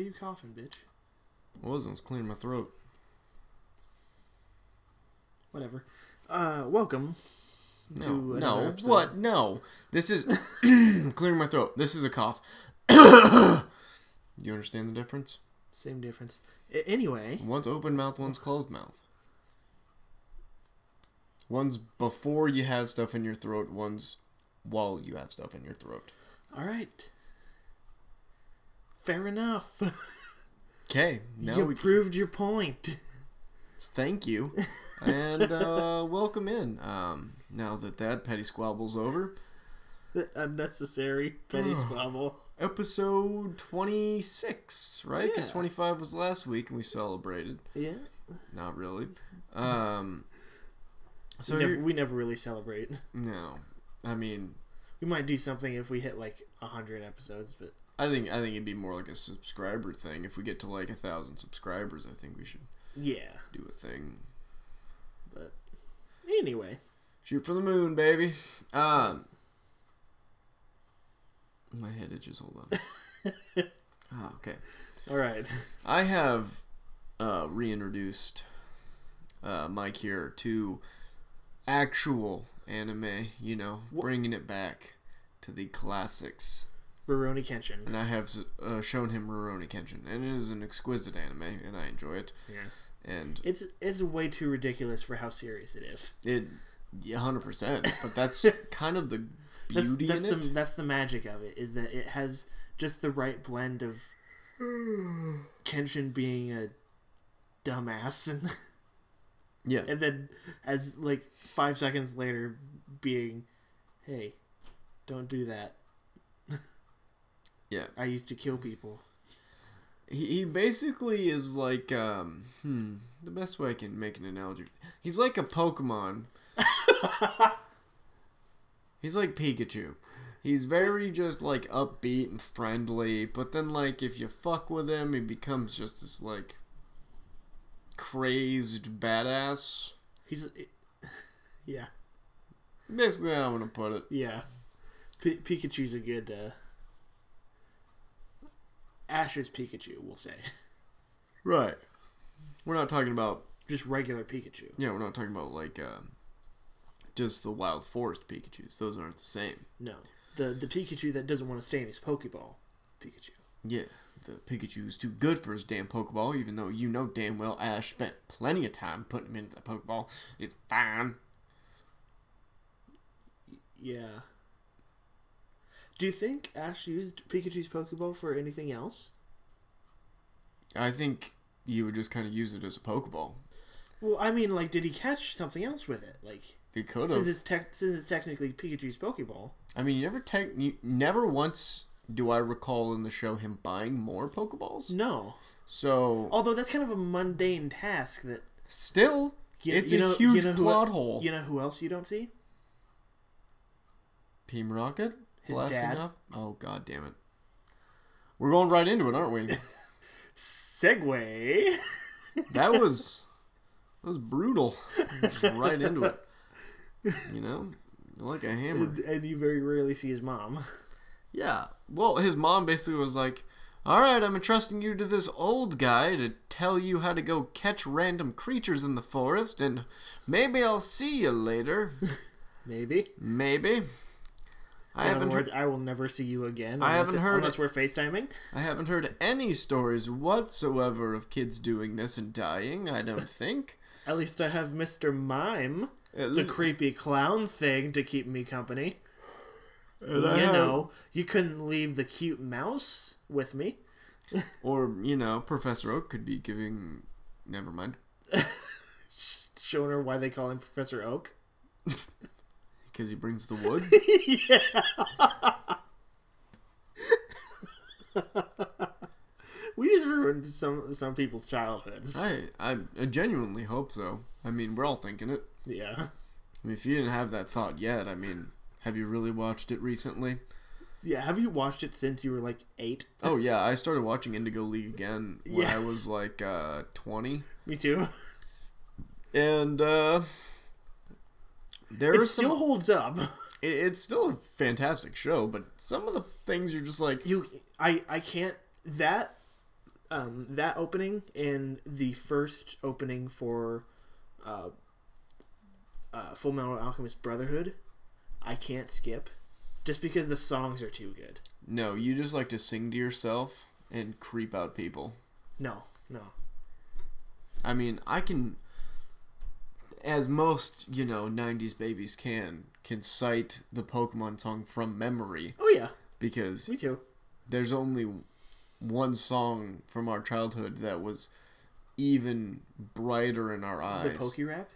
Why you coughing, bitch? I wasn't. It's clearing my throat. Whatever. Uh, welcome No, to no. episode. What? No. This is clearing my throat. This is a cough. you understand the difference? Same difference. A- anyway, One's open mouth, one's closed mouth. One's before you have stuff in your throat, one's while you have stuff in your throat. all right. Fair enough. Okay, now you we proved your point. thank you and uh, welcome in. Um, now that that petty squabble's over, Unnecessary petty squabble. episode twenty six, right? Because Yeah. twenty five was last week and we celebrated. Yeah. Not really. Um, so we, never, we never really celebrate. no, I mean, We might do something if we hit like a hundred episodes, but I think I think it'd be more like a subscriber thing. If we get to like a thousand subscribers, I think we should yeah. do a thing. But anyway, Shoot for the moon, baby. Um, my head itches. Hold on. ah, okay. all right. I have uh, reintroduced uh, Mike here to actual anime. You know, bringing it back to the classics. Rurouni Kenshin. And I have uh, shown him Rurouni Kenshin, and it is an exquisite anime, and I enjoy it. Yeah. And It's it's way too ridiculous for how serious it is. it, yeah, hundred percent. But that's kind of the That's, beauty that's in the it. that's the magic of it is that it has just the right blend of Kenshin being a dumbass and Yeah, and then as like five seconds later being, hey, don't do that. Yeah. I used to kill people. He, he basically is like, um, hmm, the best way I can make an analogy. He's like a Pokemon. He's like Pikachu. He's very just like upbeat and friendly, but then like if you fuck with him, he becomes just this like crazed badass. He's, yeah, Basically, how I'm gonna put it. yeah. P- Pikachu's a good. Uh, Ash's Pikachu, we'll say, Right. We're not talking about just regular Pikachu. yeah. We're not talking about like uh, just the wild forest Pikachu's. Those aren't the same. No, the the Pikachu that doesn't want to stay in his Pokeball, Pikachu. Yeah, the Pikachu Pikachu's too good for his damn Pokeball, even though you know damn well Ash spent plenty of time putting him into the Pokeball. It's fine. Yeah. Do you think Ash used Pikachu's Pokeball for anything else? I think you would just kind of use it as a Pokeball. Well, I mean, like, did he catch something else with it? Like, He could since have. it's tech since it's technically Pikachu's Pokeball. I mean, you never tech. You never once do I recall in the show him buying more Pokeballs. No, So although that's kind of a mundane task. That still, you, it's you a huge you know who, plot hole. You know who else you don't see? Team Rocket His blasting dad. off. Oh god damn it! We're going right into it, aren't we? Segue. That was that was brutal. Just right into it. You know, like a hammer. and, and you very rarely see his mom. Yeah. Well, his mom basically was like, "All right, I'm entrusting you to this old guy to tell you how to go catch random creatures in the forest, and maybe I'll see you later. Maybe. Maybe." I In haven't words, heard, I will never see you again. I haven't it- heard unless we're FaceTiming. I haven't heard any stories whatsoever of kids doing this and dying. I don't think. At least I have Mr. Mime, At the le- creepy clown thing, to keep me company. and you have- know, you couldn't leave the cute mouse with me. or you know, Professor Oak could be giving. Never mind, Showing her why they call him Professor Oak. Because he brings the wood. yeah. we just ruined some some people's childhoods. I, I I genuinely hope so. I mean, we're all thinking it. yeah. I mean, if you didn't have that thought yet, I mean, have you really watched it recently? Yeah. Have you watched it since you were like eight? Oh yeah, I started watching Indigo League again when Yeah. I was like uh, twenty, Me too. and uh, there It still some. holds up. it- it's still a fantastic show, but some of the things you're just like, You, I, I can't. That um, that opening and the first opening for uh, uh, Full Metal Alchemist Brotherhood, I can't skip, just because the songs are too good. No, you just like to sing to yourself and creep out people. No, no. I mean, I can, as most you know '90s babies can, can cite the Pokemon song from memory Oh yeah, because me too. there's only one song from our childhood that was even brighter in our eyes. The Poke Rap,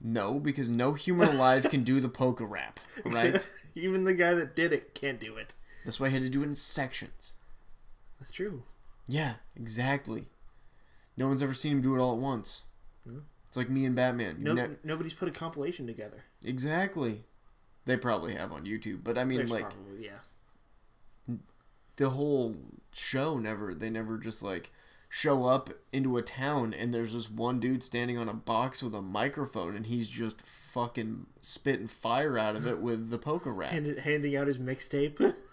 No, because no human alive can do the Poke Rap, right? Even the guy that did it can't do it. That's why I had to do it in sections. That's true. Yeah, exactly. No one's ever seen him do it all at once. No. It's like me and Batman. No, ne- nobody's put a compilation together. exactly. They probably have on YouTube, but I mean, There's like probably yeah. the whole show never. They never just like show up into a town and there's this one dude standing on a box with a microphone and he's just fucking spitting fire out of it with the Poke Rap. Hand, handing out his mixtape.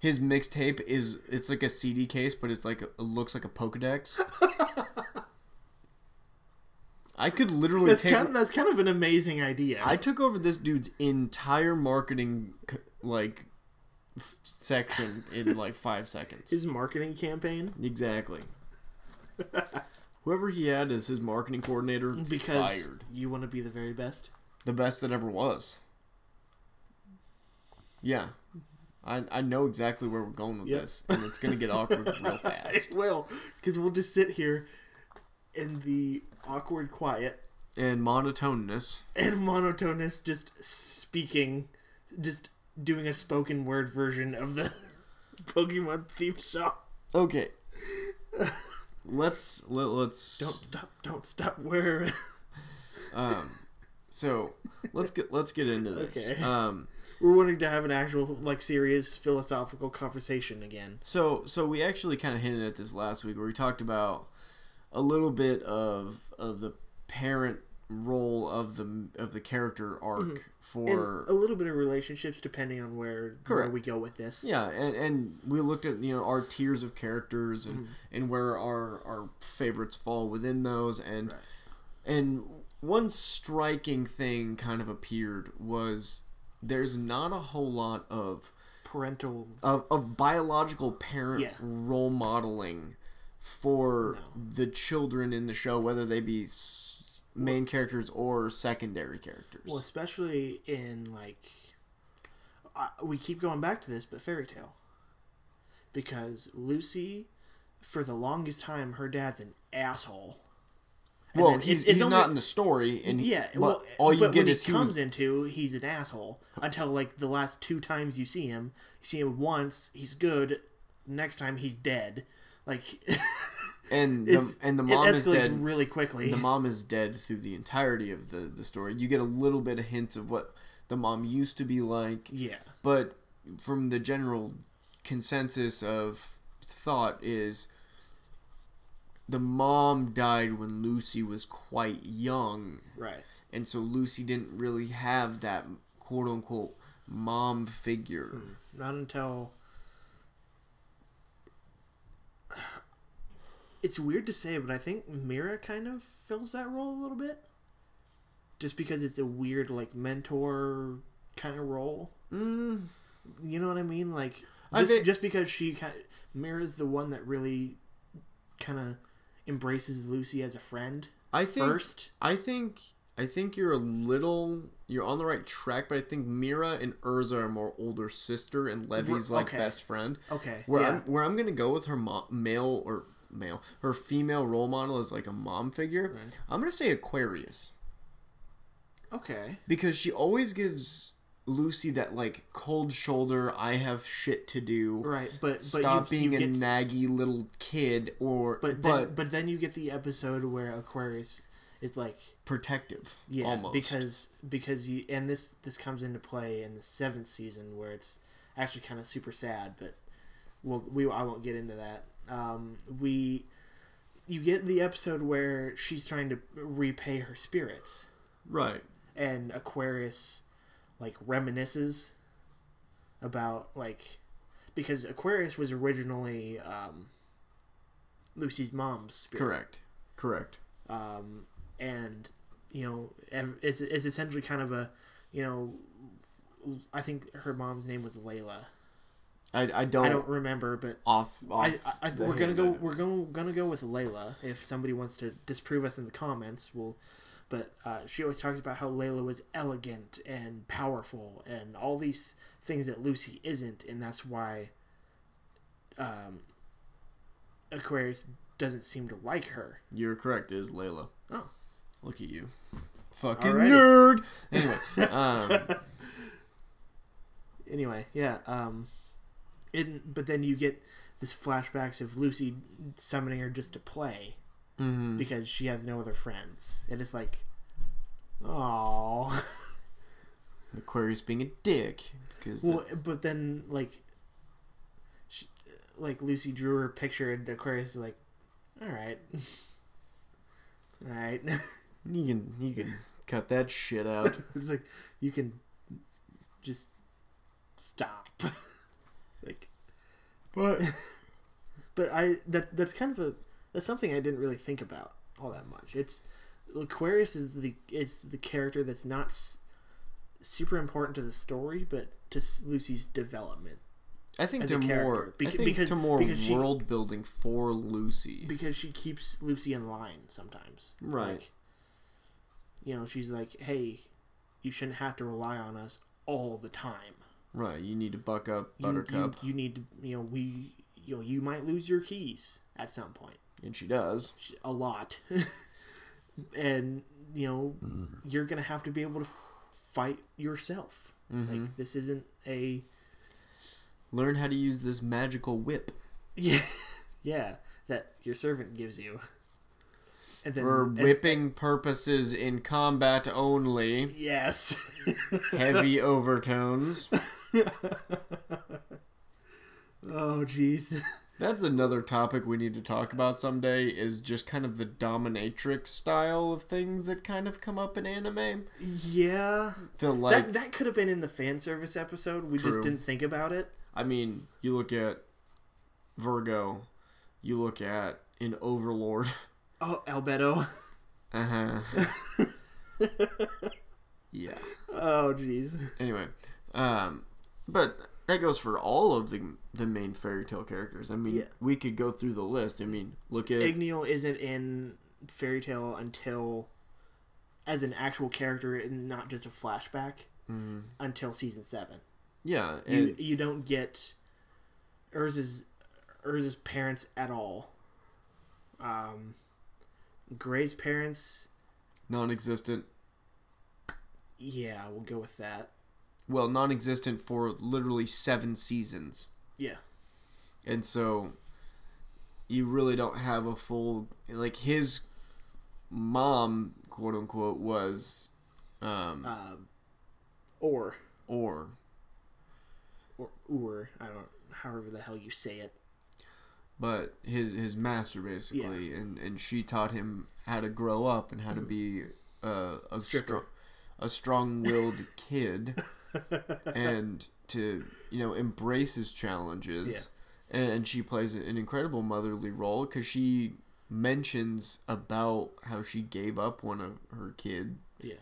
His mixtape is it's like a CD case, but it's like it looks like a Pokedex. I could literally that's take. kind of, that's kind of an amazing idea. I took over this dude's entire marketing like f- section in like five seconds. his marketing campaign Exactly. Whoever he had as his marketing coordinator because fired. you want to be the very best. The best that ever was. Yeah. I, I know exactly where we're going with Yep. this, and it's gonna get awkward real fast. It will, because we'll just sit here in the awkward quiet And monotoneness. and monotonous, just speaking, just doing a spoken word version of the Pokemon theme song. Okay. let's let, let's Don't stop! Don't stop! Where? um so let's get let's get into this. Okay. Um We're wanting to have an actual, like, serious philosophical conversation again. so so we actually kind of hinted at this last week where we talked about a little bit of of the parent role of the of the character arc for and a little bit of relationships, depending on where where we go with this. Yeah, and, and we looked at you know our tiers of characters and, Mm-hmm. and where our our favorites fall within those and Right. and one striking thing kind of appeared was there's not a whole lot of Parental. of, of biological parent Yeah. role modeling for No. the children in the show whether they be s- main characters or secondary characters. Well, especially in like, uh, we keep going back to this, but Fairy Tail, because Lucy, for the longest time, her dad's an asshole. And well, he's, it's- it's he's only- not in the story, and he, Yeah, but well, all you but get when is he he comes was into, he's an asshole until like the last two times you see him. You see him once, he's good. Next time, he's dead. Like and the, and the mom is dead. really quickly. The mom is dead through the entirety of the the story. You get a little bit of hints of what the mom used to be like, yeah, but from the general consensus of thought is the mom died when Lucy was quite young, right. and so Lucy didn't really have that quote unquote mom figure. Hmm. Not until it's weird to say, but I think Mira kind of fills that role a little bit. Just because it's a weird like mentor kind of role. Mm, You know what I mean? Like I just think- just because she kind Mira's the one that really kind of embraces Lucy as a friend I think first. I think I think you're a little you're on the right track, but I think Mira and Erza are more older sister, and Levy's like okay. best friend. Okay. Where yeah. I'm where I'm gonna go with her mo- male or male her female role model is like a mom figure. Right. I'm gonna say Aquarius Okay. because she always gives Lucy that like cold shoulder. I have shit to do. Right, but Stop but you, being you a get, naggy little kid, or but but, then, but then you get the episode where Aquarius is like protective. Yeah, almost because because you and this this comes into play in the seventh season where it's actually kind of super sad, but we'll, we I won't get into that. Um, we you get the episode where she's trying to repay her spirits, right. and Aquarius like reminisces about like because Aquarius was originally um, Lucy's mom's spirit. Correct. Correct. Um, and you know, it's, it's essentially kind of a, you know, I think her mom's name was Layla. I, I don't, I don't remember, but off. off I, I, we're gonna go. We're going gonna go with Layla. If somebody wants to disprove us in the comments, we'll. But uh, she always talks about how Layla was elegant and powerful and all these things that Lucy isn't, and that's why um, Aquarius doesn't seem to like her. You're correct. It is Layla. Oh. Look at you, fucking Alrighty. nerd. Anyway, um, Anyway, yeah. Um, it, but then you get this flashbacks of Lucy summoning her just to play. mhm. because she has no other friends. And it's like, oh. Aquarius being a dick because well, but then like, she, like Lucy drew her picture, and Aquarius is like, all right, all right. you can you can cut that shit out. it's like you can just stop. Like, but but I that that's kind of a that's something I didn't really think about all that much. It's Aquarius is the is the character that's not s- super important to the story, but to s- Lucy's development I think to more I think because- to more because she- world building for Lucy. because she keeps Lucy in line sometimes. Right. Like, you know, she's like, "Hey, you shouldn't have to rely on us all the time." Right, you need to buck up Buttercup, You, you need to, you know, we, you know, you might lose your keys at some point. and she does. a lot, and you know, Mm. you're gonna have to be able to fight yourself. Mhm. Like this isn't a, Learn how to use this magical whip yeah, yeah, that your servant gives you. And for and- whipping purposes in combat only. yes. Heavy overtones. oh, jeez. That's another topic we need to talk about someday. Is just kind of the dominatrix style of things that kind of come up in anime. Yeah. The like, that that could have been in the fan service episode. We True. just didn't think about it. I mean, you look at Virgo, you look at an Overlord. Oh, Albedo. Uh huh. yeah. Oh, jeez. Anyway, um, but that goes for all of the the main Fairy Tail characters. I mean, Yeah. we could go through the list. I mean, look at Igneel isn't in Fairy Tail until as an actual character and not just a flashback mm, until season seven. yeah, You you don't get Erza's Erza's parents at all. Um, Gray's parents, non-existent. yeah, we'll go with that. Well, non-existent for literally seven seasons, Yeah, and so you really don't have a full like his mom, quote unquote, was um uh, or or or Ur. I don't. However the hell you say it. But his his master basically, and and she taught him how to grow up and how to be uh, a strong a strong-willed kid, and to you know embrace his challenges. Yeah. And she plays an incredible motherly role because she mentions about how she gave up one of her kid, Yeah,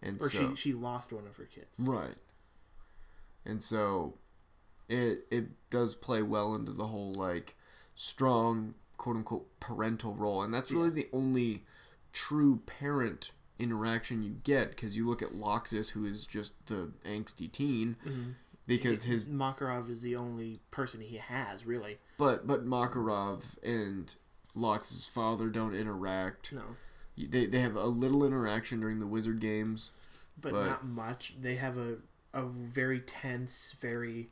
and or so she she lost one of her kids. right, and so it it does play well into the whole like strong quote unquote parental role, and that's really the only true parent interaction you get because you look at Laxus, who is just the angsty teen, mm-hmm. because his Makarov is the only person he has really. but but Makarov and Lox's father don't interact. No, They they have a little interaction during the Wizard games. but, But- not much. They have a a very tense, very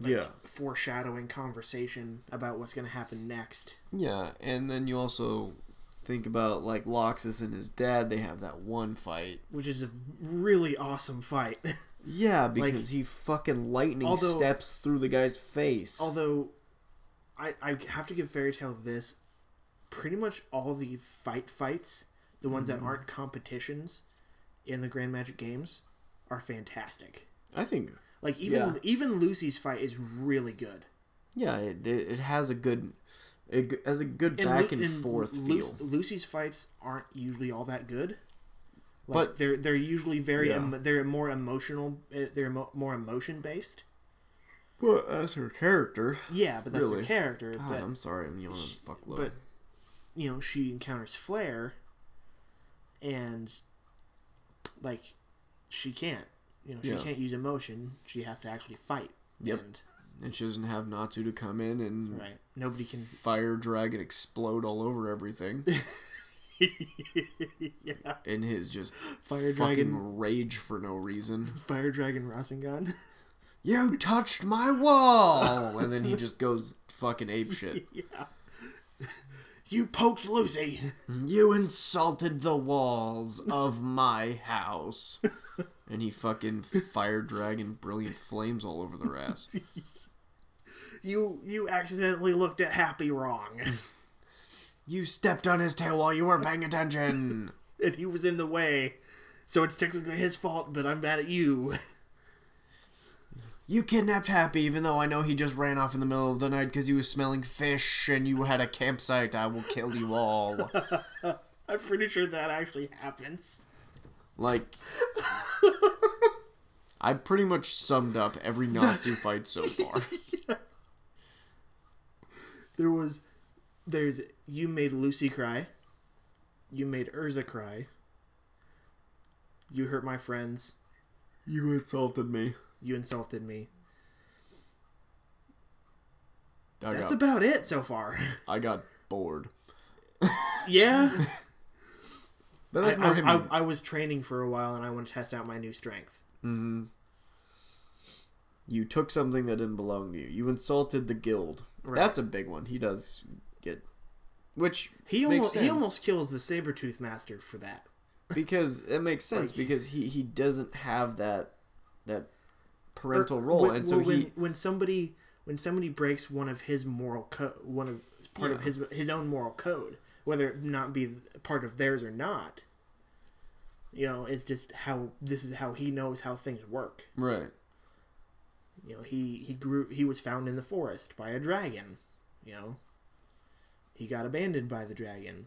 like, foreshadowing conversation about what's going to happen next. Yeah, and then you also think about like Laxus and his dad. They have that one fight. Which is a really awesome fight. Yeah, because he fucking lightning Although- steps through the guy's face. Although, I I have to give Fairy Tail this. Pretty much all the fight fights, the ones Mm-hmm. that aren't competitions, in the Grand Magic games, are fantastic. I think Like even Yeah. even Lucy's fight is really good. yeah, it, it has a good It has a good And back Lu- and, forth Lu- feel. Lucy's fights aren't usually all that good. Like But- they're they're usually very Yeah. em- they're more emotional. eh, They're emo- more emotion based. But that's her character, Yeah, but that's Really? her character. God, but I'm sorry, I'm yelling fuck low. but you know she encounters Flare, and like she can't. You know she Yeah. can't use emotion. She has to actually fight. Yep. And, and she doesn't have Natsu to come in and right. Nobody can. fire dragon explode all over everything yeah. in his just Fire fucking dragon. rage for no reason. Fire dragon Rasengan. You touched my wall, and then he just goes fucking ape shit. yeah. You poked Lucy. You insulted the walls of my house. And he fucking fire dragon brilliant flames all over their ass. You you accidentally looked at Happy wrong, You stepped on his tail while you weren't paying attention. and he was in the way. So it's technically his fault, but I'm mad at you. You kidnapped Happy, even though I know he just ran off in the middle of the night because he was smelling fish and you had a campsite. I will kill you all. I'm pretty sure that actually happens. Like, I pretty much summed up every Natsu fight so far. There was, there's you made Lucy cry. You made Erza cry. You hurt my friends. You insulted me. You insulted me. I That's got, about it so far. I got bored. yeah. But I, I. I, I was training for a while and I want to test out my new strength. hmm You took something that didn't belong to you. You insulted the guild. Right. That's a big one. He does get, which He almost sense. he almost kills the saber tooth master for that. because it makes sense Like- because he he doesn't have that that parental Or role, when, and so well, he when somebody when somebody breaks one of his moral code, one of part of his his own moral code, whether it not be part of theirs or not. You know, it's just how this is how he knows how things work. right. You know, he he grew he was found in the forest by a dragon. You know, he got abandoned by the dragon.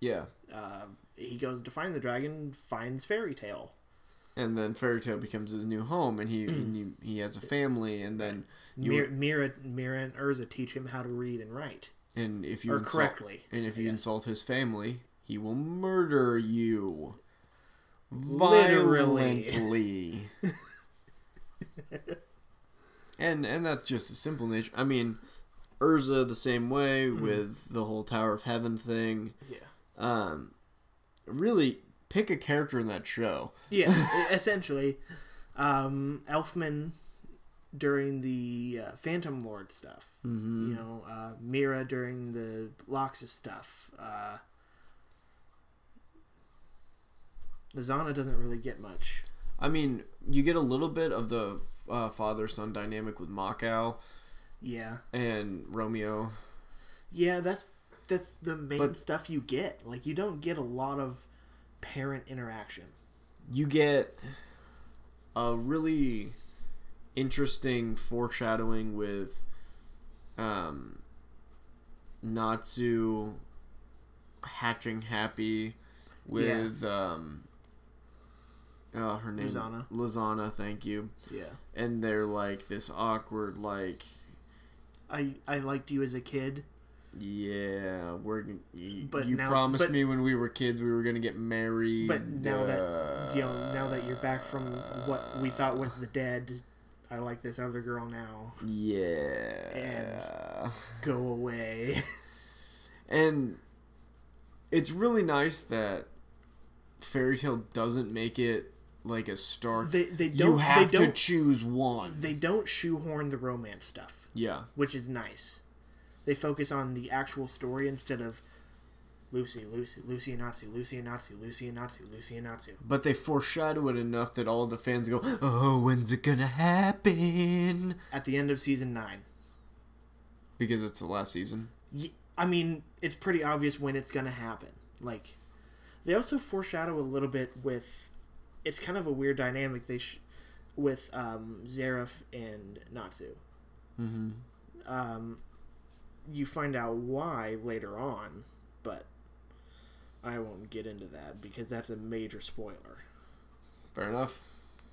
Yeah, Uh, he goes to find the dragon, finds Fairy Tail. And then Fairy Tail becomes his new home, and he and you, he has a family, and then you Mira, Mira, Mira and Erza teach him how to read and write, and if you or insult, correctly. and if you insult his family, he will murder you. Violently. and and that's just a simple nature. I mean, Erza the same way Hmm. with the whole Tower of Heaven thing. Yeah. Um, really pick a character in that show. Yeah, essentially, um, Elfman during the uh, Phantom Lord stuff. Mm-hmm. You know, uh, Mira during the Laxus stuff. Uh, Lisanna doesn't really get much. I mean, you get a little bit of the uh, father son dynamic with Macao Yeah, and Romeo. yeah, that's that's the main But- stuff you get. Like, you don't get a lot of parent interaction. You get a really interesting foreshadowing with um, Natsu hatching happy with um, uh, her name Lisanna. Lisanna, thank you. Yeah, And they're like this awkward like I I liked you as a kid. Yeah, we're g- you, But you now- promised but- me when we were kids we were gonna get married. But now that uh, you know, now that you're back from what we thought was the dead, I like this other girl now. yeah, And Go away. and it's really nice that Fairy Tail doesn't make it like a stark. They they don't have they to don't choose one. they don't shoehorn the romance stuff, yeah, which is nice. They focus on the actual story instead of Lucy, Lucy, Lucy and Natsu, Lucy and Natsu, Lucy and Natsu, Lucy and Natsu. but they foreshadow it enough that all the fans go, "Oh, when's it gonna happen?" At the end of season nine, Because it's the last season. Y- I mean, it's pretty obvious when it's gonna happen. Like, they also foreshadow a little bit with. It's kind of a weird dynamic they sh- with um, Zeref and Natsu. Mm-hmm. Um, you find out why later on, but I won't get into that because that's a major spoiler Fair enough.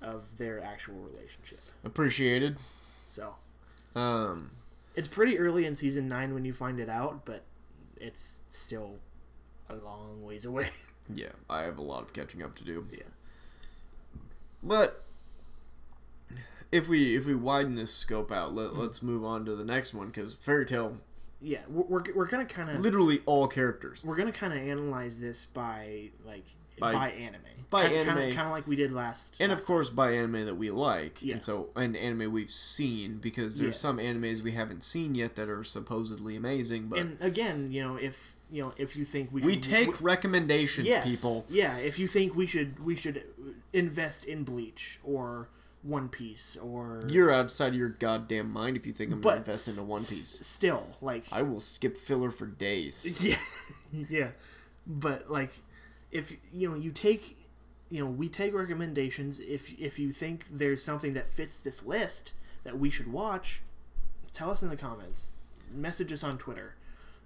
of their actual relationship. Appreciated. So Um, it's pretty early in season nine when you find it out, but it's still a long ways away. yeah, I have a lot of catching up to do. yeah. But if we if we widen this scope out, let, let's move on to the next one because Fairy Tail Yeah, we're, we're, we're gonna kind of literally all characters. we're gonna kind of analyze this by like By- by, anime, by kinda, anime. kind of like we did last. And of last- course, by anime that we like, Yeah. and so and anime we've seen because there's Yeah. some animes we haven't seen yet that are supposedly amazing. But and again, you know, if you know, if you think we we should, take w- recommendations, yes, people. Yeah, if you think we should we should invest in Bleach or One Piece or You're outside of your goddamn mind if you think I'm gonna invest into One Piece. s- still, like I will skip filler for days. yeah, yeah, but like if you know you take you know we take recommendations if if you think there's something that fits this list that we should watch tell us in the comments message us on twitter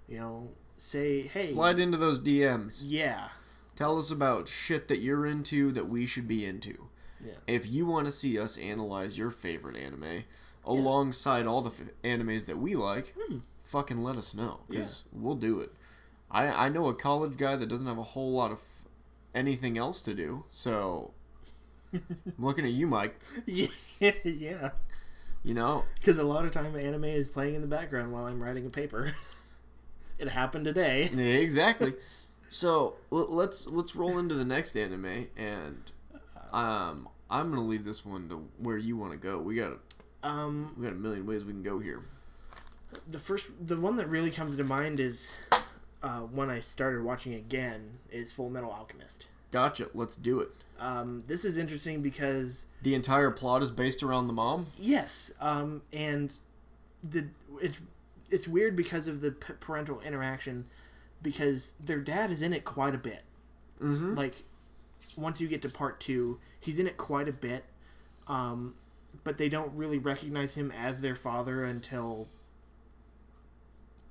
you know say hey Slide into those DMs. yeah Tell us about shit that you're into that we should be into. Yeah. If you want to see us analyze your favorite anime alongside all the f- animes that we like, hmm. fucking let us know because we'll do it. I I know a college guy that doesn't have a whole lot of anything else to do, so I'm looking at you, Mike. yeah yeah. You know, because a lot of time anime is playing in the background while i'm writing a paper. It happened today. Yeah, exactly. So l- let's let's roll into the next anime, and um, I'm gonna leave this one to where you want to go. We got a, um we got a million ways we can go here. the first the one that really comes to mind is uh, when I started watching again is Full Metal Alchemist. Gotcha. Let's do it. Um, this is interesting because The entire plot is based around the mom. yes, um, and the it's it's weird because of the p- parental interaction because their dad is in it quite a bit. Mm-hmm. Like once you get to part two, he's in it quite a bit, um, but they don't really recognize him as their father until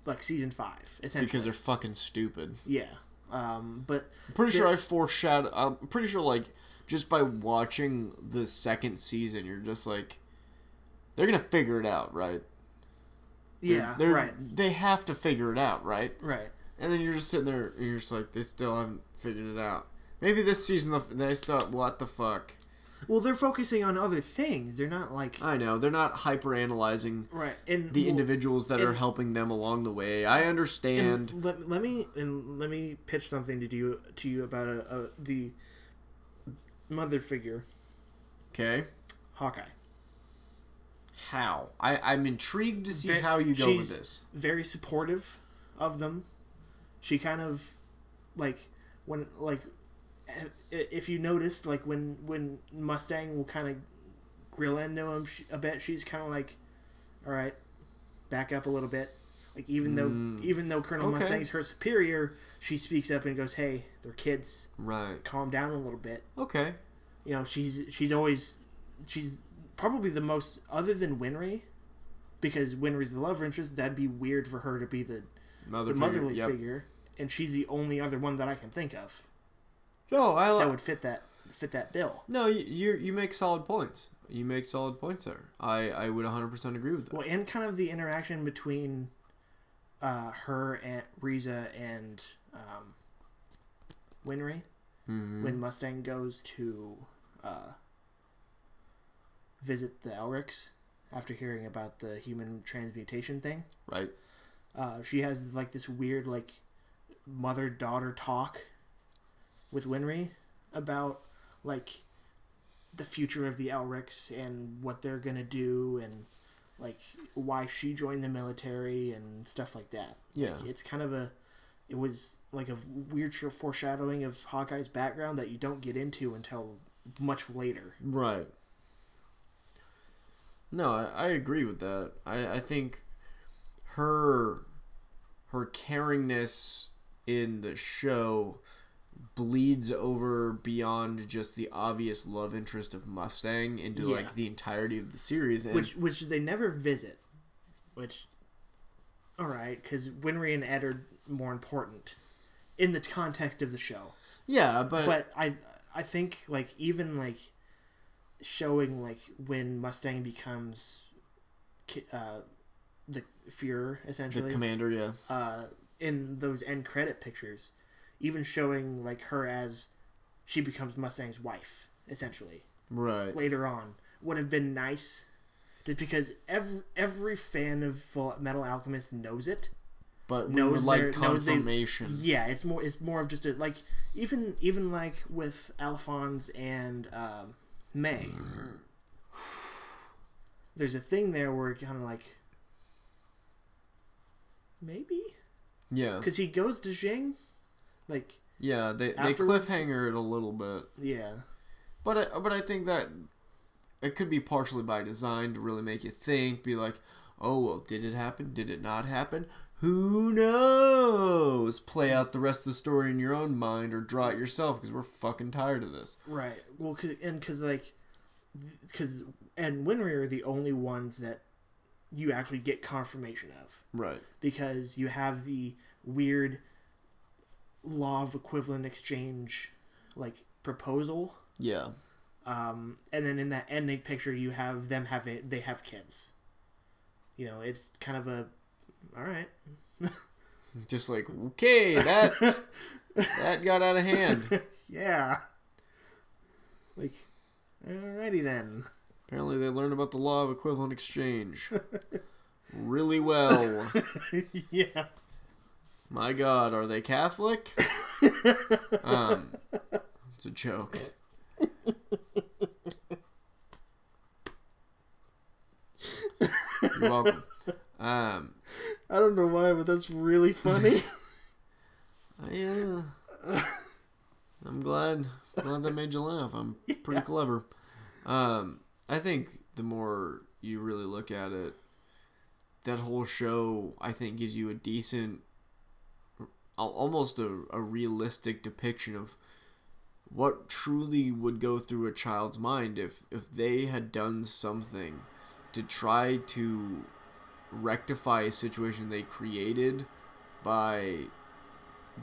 like season five, essentially. Because they're fucking stupid. Yeah. Um, but I'm pretty sure I foreshadowed. I'm pretty sure, like, just by watching the second season, you're just like, they're gonna figure it out, right? They're- yeah, they're- right, They have to figure it out, right? right. And then you're just sitting there, and you're just like, they still haven't figured it out. Maybe this season they still. What the fuck? Well, they're focusing on other things. They're not like I know they're not hyper analyzing right and the well, individuals that are helping them along the way. I understand. Let, let me and let me pitch something to you to you about a, a, the mother figure, Okay. Hawkeye. How? I I'm intrigued to see Ve- how you go with this. Very supportive of them. She kind of like when like if you noticed like when when Mustang will kind of grill into him a bit, she's kind of like, all right, back up a little bit. Like even though Mm. even though Colonel Okay. Mustang's her superior, she speaks up and goes, "Hey, they're kids. Right. Calm down a little bit." Okay. You know, she's she's always she's probably the most other than Winry, because Winry's the love interest. That'd be weird for her to be the Mother the figure. motherly Yep. figure, and she's the only other one that I can think of No, I that would fit that fit that bill. No, you you you make solid points. You make solid points there. I I would 100% agree with that. Well, and kind of the interaction between uh, her and Riza and um, Winry Mhm. when Mustang goes to uh, visit the Elrics after hearing about the human transmutation thing. Right. Uh, she has like this weird like mother daughter talk with Winry about like the future of the Elrics and what they're gonna do and like why she joined the military and stuff like that. Yeah. Like, it's kind of a it was like a weird sh- foreshadowing of Hawkeye's background that you don't get into until much later. Right. No, I, I agree with that. I, I think her her caringness in the show bleeds over beyond just the obvious love interest of Mustang into Yeah. like the entirety of the series and which which they never visit, which all right, because Winry and Ed are more important in the context of the show. Yeah, but, But I, I think like even like showing like when Mustang becomes, uh, the Fuhrer the essentially. commander, yeah, uh, in those end credit pictures, even showing like her as she becomes Mustang's wife, essentially right. later on, would have been nice, just because every every fan of Full Metal Alchemist knows it. But knows like their- knows they- confirmation. Yeah, it's more it's more of just a like even even like with Alphonse and um, May. There's a thing there where kind of like maybe yeah, because he goes to Jing, like yeah. They they cliffhanger it a little bit, yeah, but I, but I think that it could be partially by design to really make you think. Be like, oh well, did it happen? Did it not happen? Who knows? Play out the rest of the story in your own mind or draw it yourself because we're fucking tired of this. right. Well, cause, and because like because and Winry are the only ones that you actually get confirmation of. Right. because you have the weird law of equivalent exchange like proposal. Yeah. um, and then in that ending picture you have them having they have kids. You know it's kind of a all right Just like okay, that that got out of hand. yeah. Like alrighty then. Apparently, they learned about the law of equivalent exchange. Really well. yeah My God, are they Catholic? um, it's a joke. You're welcome. Um, i don't know why but that's really funny I, uh, I'm glad glad that made you laugh. I'm pretty Yeah. clever. Um, I think the more you really look at it, that whole show I think gives you a decent, almost a, a realistic depiction of what truly would go through a child's mind if if they had done something to try to rectify a situation they created by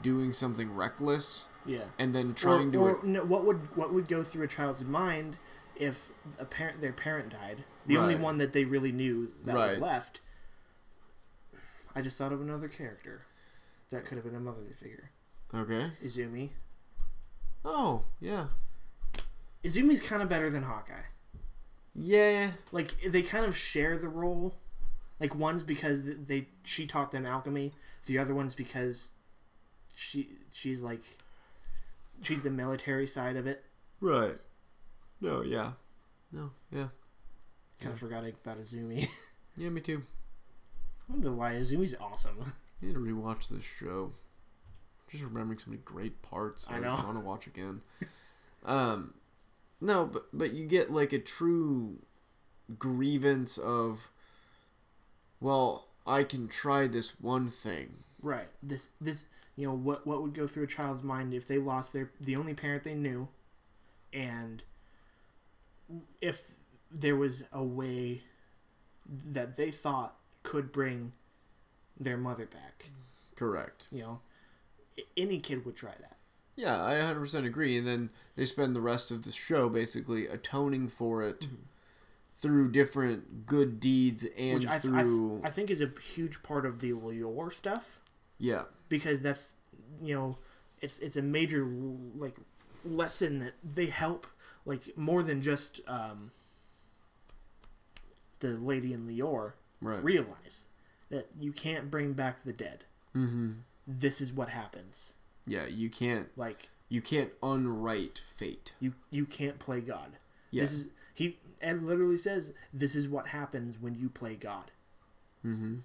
doing something reckless yeah. and then trying to or, or, no, what would what would go through a child's mind if a parent their parent died? The only one that they really knew that was left. I just thought of another character that could have been a motherly figure. Okay. Izumi. Oh yeah. Izumi's kind of better than hawkeye. Yeah. Like they kind of share the role. Like one's because they she taught them alchemy. The other one's because she she's like she's the military side of it. Right. No yeah. No yeah. Kind of forgot about izumi. Yeah me too. I don't know why izumi's awesome I need to rewatch this show just remembering so many great parts I I know. want to watch again um no but but you get like a true grievance of well I can try this one thing Right. This this you know what what would go through a child's mind if they lost their the only parent they knew, and if there was a way that they thought could bring their mother back. correct You know, any kid would try that. Yeah, I 100% agree. And then they spend the rest of the show basically atoning for it through different good deeds and Mm-hmm. Which I, th- I, th- through. I think is a huge part of the lore stuff yeah, because that's you know it's it's a major like lesson that they help like more than just um, the lady in Lior right. realize that you can't bring back the dead. mm-hmm. This is what happens. Yeah, you can't Like you can't unwrite fate. you you can't play God. Yeah. This is he and literally says this is what happens when you play God. mm-hmm.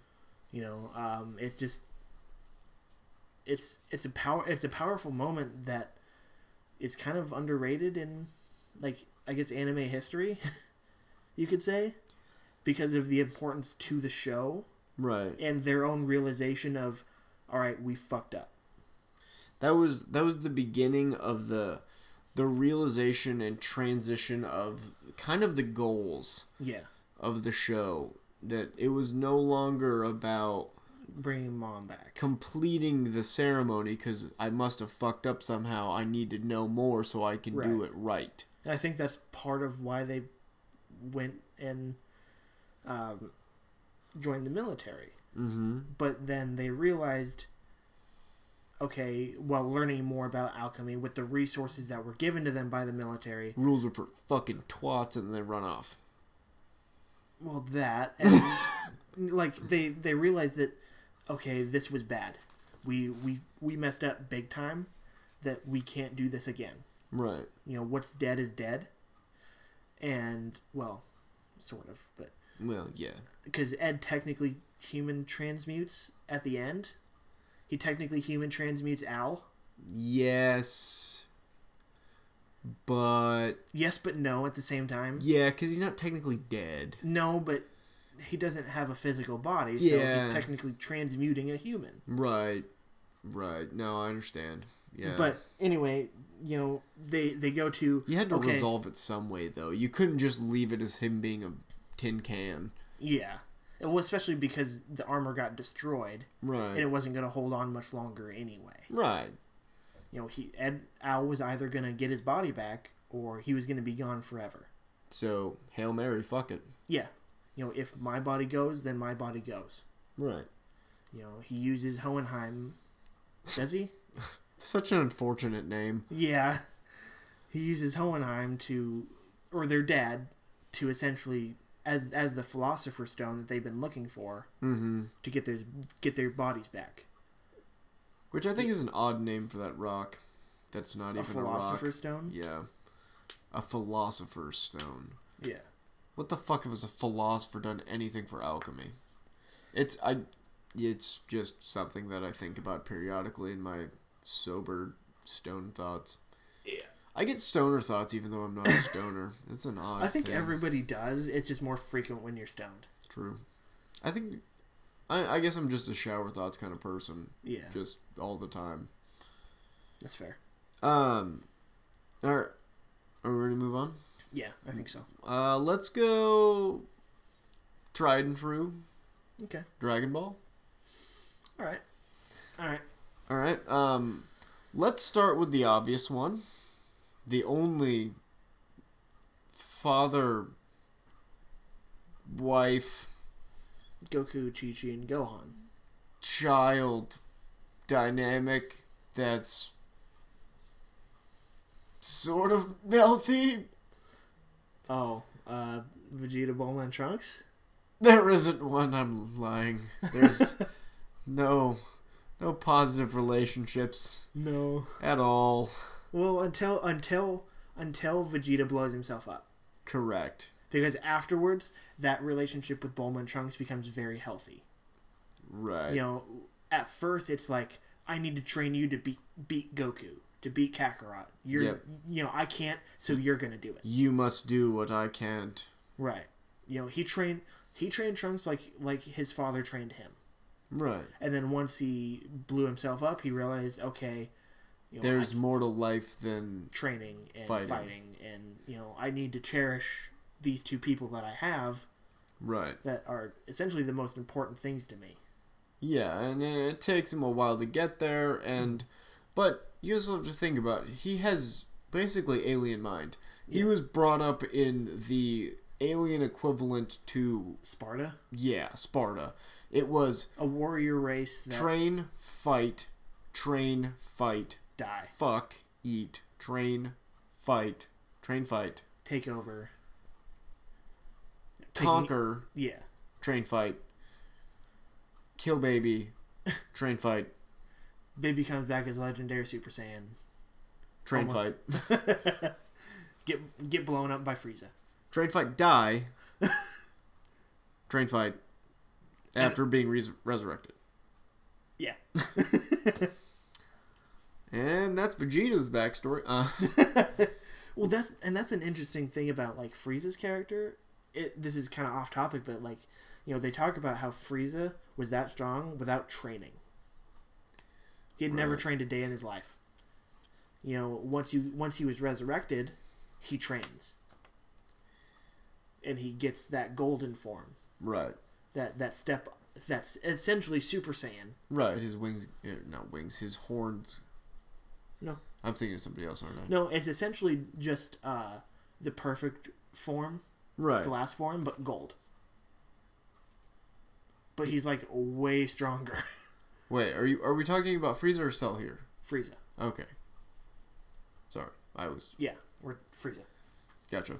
You know, um, it's just it's it's a power it's a powerful moment that is kind of underrated in like I guess anime history, you could say, because of the importance to the show Right. and their own realization of, all right, we fucked up. That was that was the beginning of the the realization and transition of kind of the goals Yeah, of the show that it was no longer about bringing mom back. completing the ceremony because I must have fucked up somehow. I need to know more so I can do it right. And I think that's part of why they went and um, joined the military. Mm-hmm. But then they realized, okay, while learning more about alchemy with the resources that were given to them by the military, Rules are for fucking twats and they run off. well, that and like they they realized that, okay, this was bad. We we we messed up big time. That we can't do this again. Right. You know, what's dead is dead. And well, sort of, but Well, yeah. because Ed technically human transmutes at the end. He technically human transmutes Al. Yes. But Yes, but no at the same time. yeah, because he's not technically dead. No, but he doesn't have a physical body, so Yeah. he's technically transmuting a human. Right. Right. No, I understand. Yeah. But anyway, you know, they they go to you had to okay, resolve it some way though. You couldn't just leave it as him being a tin can. Yeah. Well, especially because the armor got destroyed Right. and it wasn't going to hold on much longer anyway. right. You know, he Ed Al was either going to get his body back or he was going to be gone forever. So hail mary, fuck it. Yeah. You know, if my body goes, then my body goes. Right. You know, he uses Hohenheim. Does he? Such an unfortunate name. Yeah. He uses Hohenheim to, or their dad, to essentially as as the philosopher's stone that they've been looking for Mm-hmm. to get their get their bodies back. Which I think is an odd name for that rock. That's not A even a rock. philosopher's stone. Yeah. A philosopher's stone. Yeah. What the fuck has a philosopher done anything for alchemy? It's I it's just something that I think about periodically in my sober stone thoughts. Yeah. I get stoner thoughts even though I'm not a stoner. It's an odd I think thing. everybody does. It's just more frequent when you're stoned. True. I think I, I guess I'm just a shower thoughts kind of person. Yeah. Just all the time. That's fair. Um Alright. Are we ready to move on? Yeah, I think so. Uh let's go tried and true. Okay. Dragon Ball. All right. All right. All right. Um, let's start with the obvious one. The only father, wife, Goku, Chi Chi, and Gohan. child dynamic that's sort of healthy. Oh, uh, Vegeta, Bulma, and Trunks. There isn't one. I'm lying. There's no no positive relationships No. at all. Well, until until until Vegeta blows himself up, Correct. because afterwards that relationship with Bulma and Trunks becomes very healthy. Right. You know, at first it's like I need to train you to beat beat Goku, to beat Kakarot. You're, Yep. you know, I can't, so you're gonna do it. You must do what I can't. Right. You know, he trained he trained Trunks like like his father trained him. Right. And then once he blew himself up, he realized, okay, you know, There's I- more to life than training and Fighting. fighting. and you know, I need to cherish these two people that I have right. that are essentially the most important things to me. Yeah, and it takes him a while to get there, and but you also have to think about it. he has basically alien mind. He Yeah. was brought up in the alien equivalent to Sparta, yeah Sparta. It was a warrior race that train, fight, train, fight, die, fuck, eat, train, fight, train, fight, take over, Taking- conquer, Yeah, train, fight, kill baby, train, fight, baby comes back as legendary Super Saiyan. train, Almost. fight. Get get blown up by Frieza. Train fight die. Train fight after being res- resurrected. Yeah. And that's Vegeta's backstory. Uh, Well, that's and that's an interesting thing about like Frieza's character. It, this is kind of off topic, but like you know they talk about how Frieza was that strong without training. He had never trained a day in his life. You know, once you once he was resurrected, he trains, and he gets that golden form. right. that that step that's essentially Super Saiyan. Right, his wings, er, not wings, his horns. No. I'm thinking of somebody else, aren't I? No, it's essentially just uh, the perfect form, Right. glass form, but gold. But he's like way stronger. Wait, are you are we talking about Frieza or Cell here? Frieza. Okay. Sorry, I was Yeah, we're Frieza. gotcha.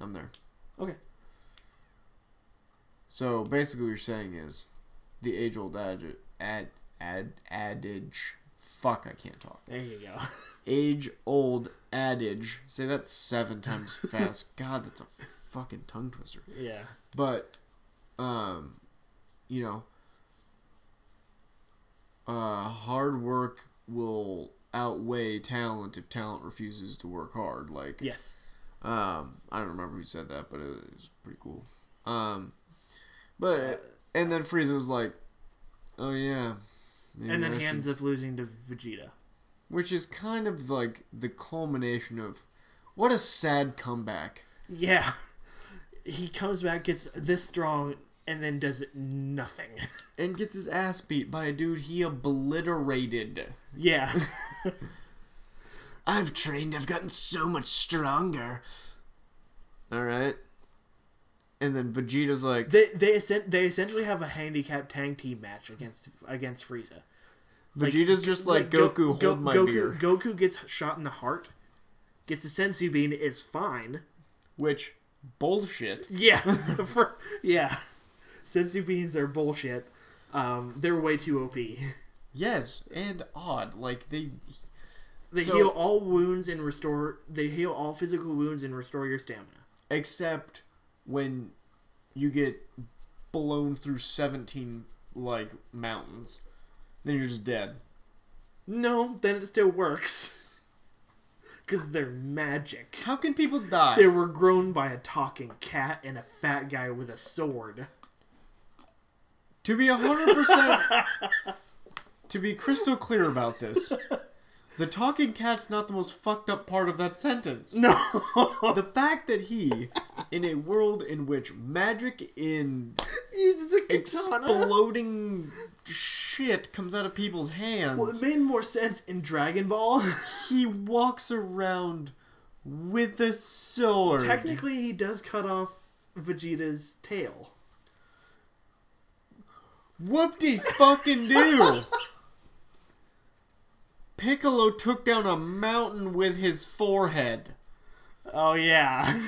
I'm there. Okay. So basically, what you're saying is the age-old adage, ad, ad, adage. Fuck, I can't talk. There you go. Age-old adage. Say that seven times fast. God, that's a fucking tongue twister. yeah. But, um, you know, uh, hard work will outweigh talent if talent refuses to work hard. Like, Yes. um, I don't remember who said that, but it was pretty cool. Um, but and then Frieza was like, "Oh yeah," and then he ends up losing to Vegeta. which is kind of like the culmination of what a sad comeback. Yeah. He comes back, gets this strong, and then does nothing. And gets his ass beat by a dude he obliterated. yeah. I've trained, I've gotten so much stronger. Alright. And then Vegeta's like, They they they essentially have a handicap tag team match against against Frieza. Like, Vegeta's just like, Go- Goku, hold Go- my Goku, beer. Goku gets shot in the heart, gets a senzu bean, is fine. Which, bullshit. Yeah, for, yeah. Senzu beans are bullshit. Um, they're way too OP. Yes, and odd. Like, they. They So- heal all wounds and restore. They heal all physical wounds and restore your stamina. Except when you get blown through 17, like, mountains. Then you're just dead. No, then it still works. Because they're magic. How can people die? They were grown by a talking cat and a fat guy with a sword. To be 100%. to be crystal clear about this, the talking cat's not the most fucked up part of that sentence. No. The fact that he, in a world in which magic in Uses a katana. exploding shit comes out of people's hands, Well, it made more sense in Dragon Ball. he walks around with a sword. Technically, he does cut off Vegeta's tail. Whoop de fucking do! Piccolo took down a mountain with his forehead. Oh yeah.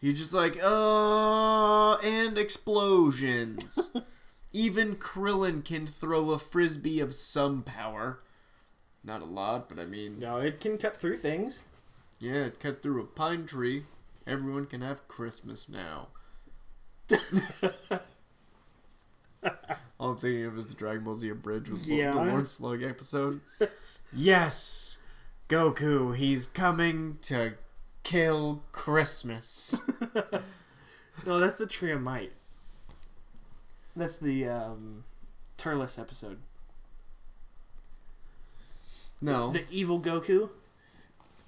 He's just like, uh, and explosions. Even Krillin can throw a frisbee of some power. Not a lot, but I mean, no, it can cut through things. yeah, it cut through a pine tree. Everyone can have Christmas now. All I'm thinking of is the Dragon Ball Z Abridged with Yeah. the Lord Slug episode. yes, Goku, he's coming to kill Christmas. No, that's the Tree of Might. That's the um, Turles episode. No, The evil Goku.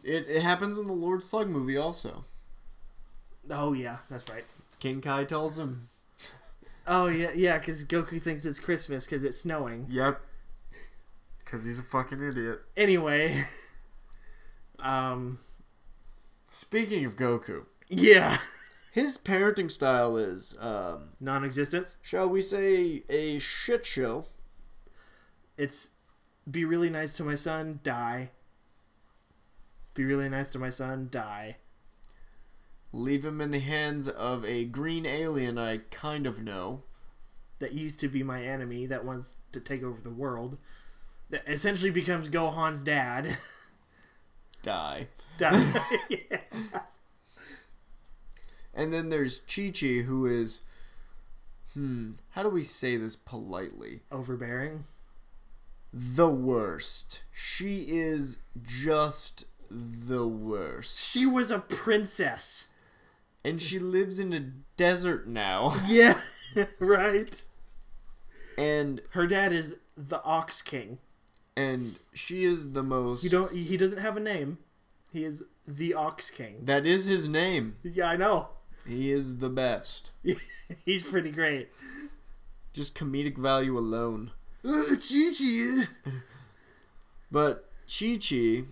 it, it happens in the Lord Slug movie also. Oh yeah, that's right. King Kai tells him, Oh yeah, yeah, because Goku thinks it's Christmas because it's snowing. "Yep," because he's a fucking idiot. Anyway, um, Speaking of Goku, yeah, his parenting style is, um, non-existent. shall we say, a shit show. It's be really nice to my son, die. Be really nice to my son, die. Leave him in the hands of a green alien I kind of know. That used to be my enemy that wants to take over the world. That essentially becomes Gohan's dad. Die. die. yeah. And then there's Chi Chi, who is. Hmm. How do we say this politely? Overbearing. The worst. She is just the worst. She was a princess. And she lives in a desert now. Yeah, right. And Her dad is the Ox King. And she is the most You don't. He doesn't have a name. He is the Ox King. That is his name. Yeah, I know. He is the best. He's pretty great. Just comedic value alone. Uh, Chi-Chi. But Chi Chi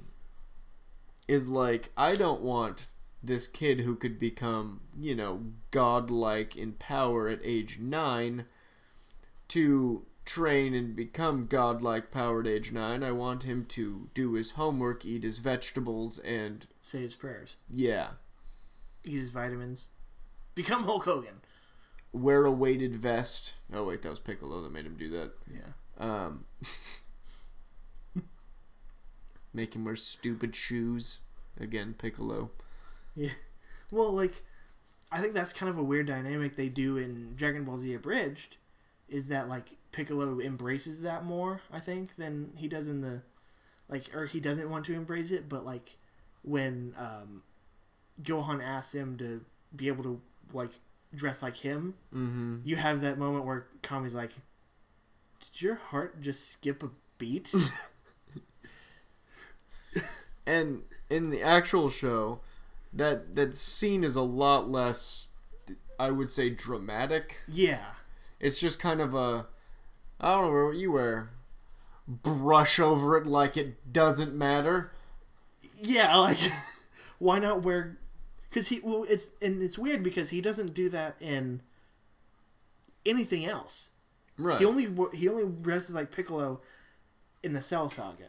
is like, I don't want this kid who could become, you know, godlike in power at age nine to train and become godlike power at age nine. I want him to do his homework, eat his vegetables, and Say his prayers. yeah, Eat his vitamins. Become Hulk Hogan. wear a weighted vest. Oh, wait, that was Piccolo that made him do that. Yeah. Um, make him wear stupid shoes. Again, Piccolo. Yeah. Well, like, I think that's kind of a weird dynamic they do in Dragon Ball Z Abridged, is that like Piccolo embraces that more, I think, than he does in the, like, or he doesn't want to embrace it, but like when um, Gohan asks him to be able to like dress like him, Mm-hmm. you have that moment where Kami's like, "Did your heart just skip a beat?" And in the actual show, that that scene is a lot less, I would say, dramatic. yeah. It's just kind of a, I don't know what you wear, brush over it like it doesn't matter. Yeah, like why not wear? Because he well, it's and it's weird because he doesn't do that in anything else. Right. He only he only dresses like Piccolo in the Cell Saga.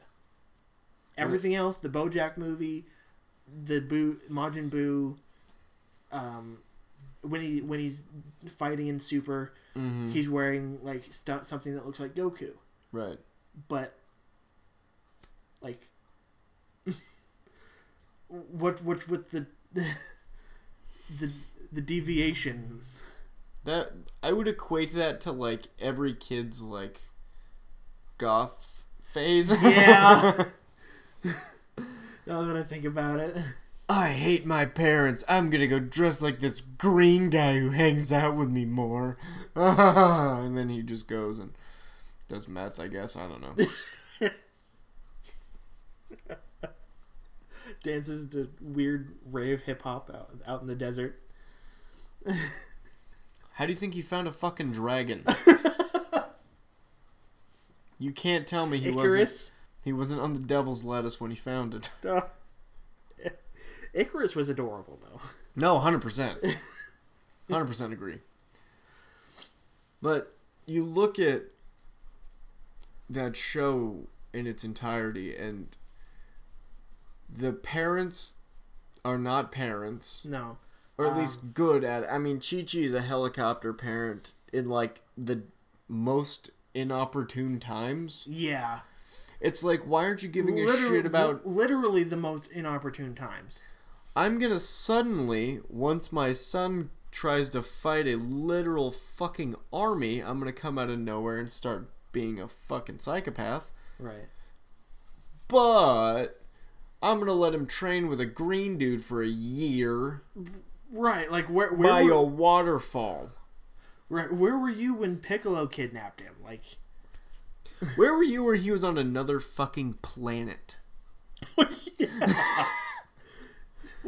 Everything else, the BoJack movie, the Boo Majin Buu, um, when he when he's fighting in Super, hmm he's wearing like stu- something that looks like Goku, Right. but like what what's with the the the deviation That I would equate that to like every kid's like goth phase. Yeah. now that I think about it. I hate my parents. I'm gonna go dress like this green guy who hangs out with me more. and then he just goes and does meth, I guess. I don't know. Dances to weird rave hip hop out, out in the desert. How do you think he found a fucking dragon? you can't tell me he wasn't he wasn't on the devil's lettuce when he found it. Oh. Icarus was adorable though. No, hundred percent, hundred percent agree. But you look at that show in its entirety, and the parents are not parents, No. or at Um, least good at. It. I mean, Chi Chi is a helicopter parent in like the most inopportune times. Yeah. It's like, why aren't you giving a shit about literally the most inopportune times. I'm gonna suddenly, once my son tries to fight a literal fucking army, I'm gonna come out of nowhere and start being a fucking psychopath. Right. But I'm gonna let him train with a green dude for a year Right. Like where where by were, a waterfall. right, where were you when Piccolo kidnapped him? Like Where were you when he was on another fucking planet? Well,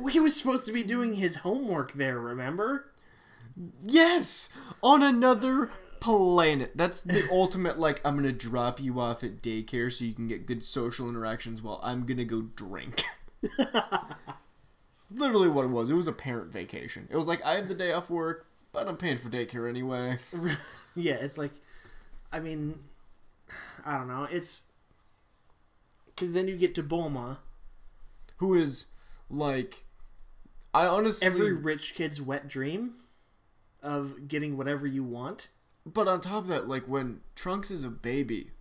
he was supposed to be doing his homework there, remember? Yes! On another planet. That's the ultimate, like, I'm gonna drop you off at daycare so you can get good social interactions while I'm gonna go drink. Literally what it was. It was a parent vacation. It was like, I have the day off work, but I'm paying for daycare anyway. yeah, it's like, I mean, I don't know. It's because then you get to Bulma, Who is, like, I honestly. every rich kid's wet dream of getting whatever you want. But on top of that, like, when Trunks is a baby,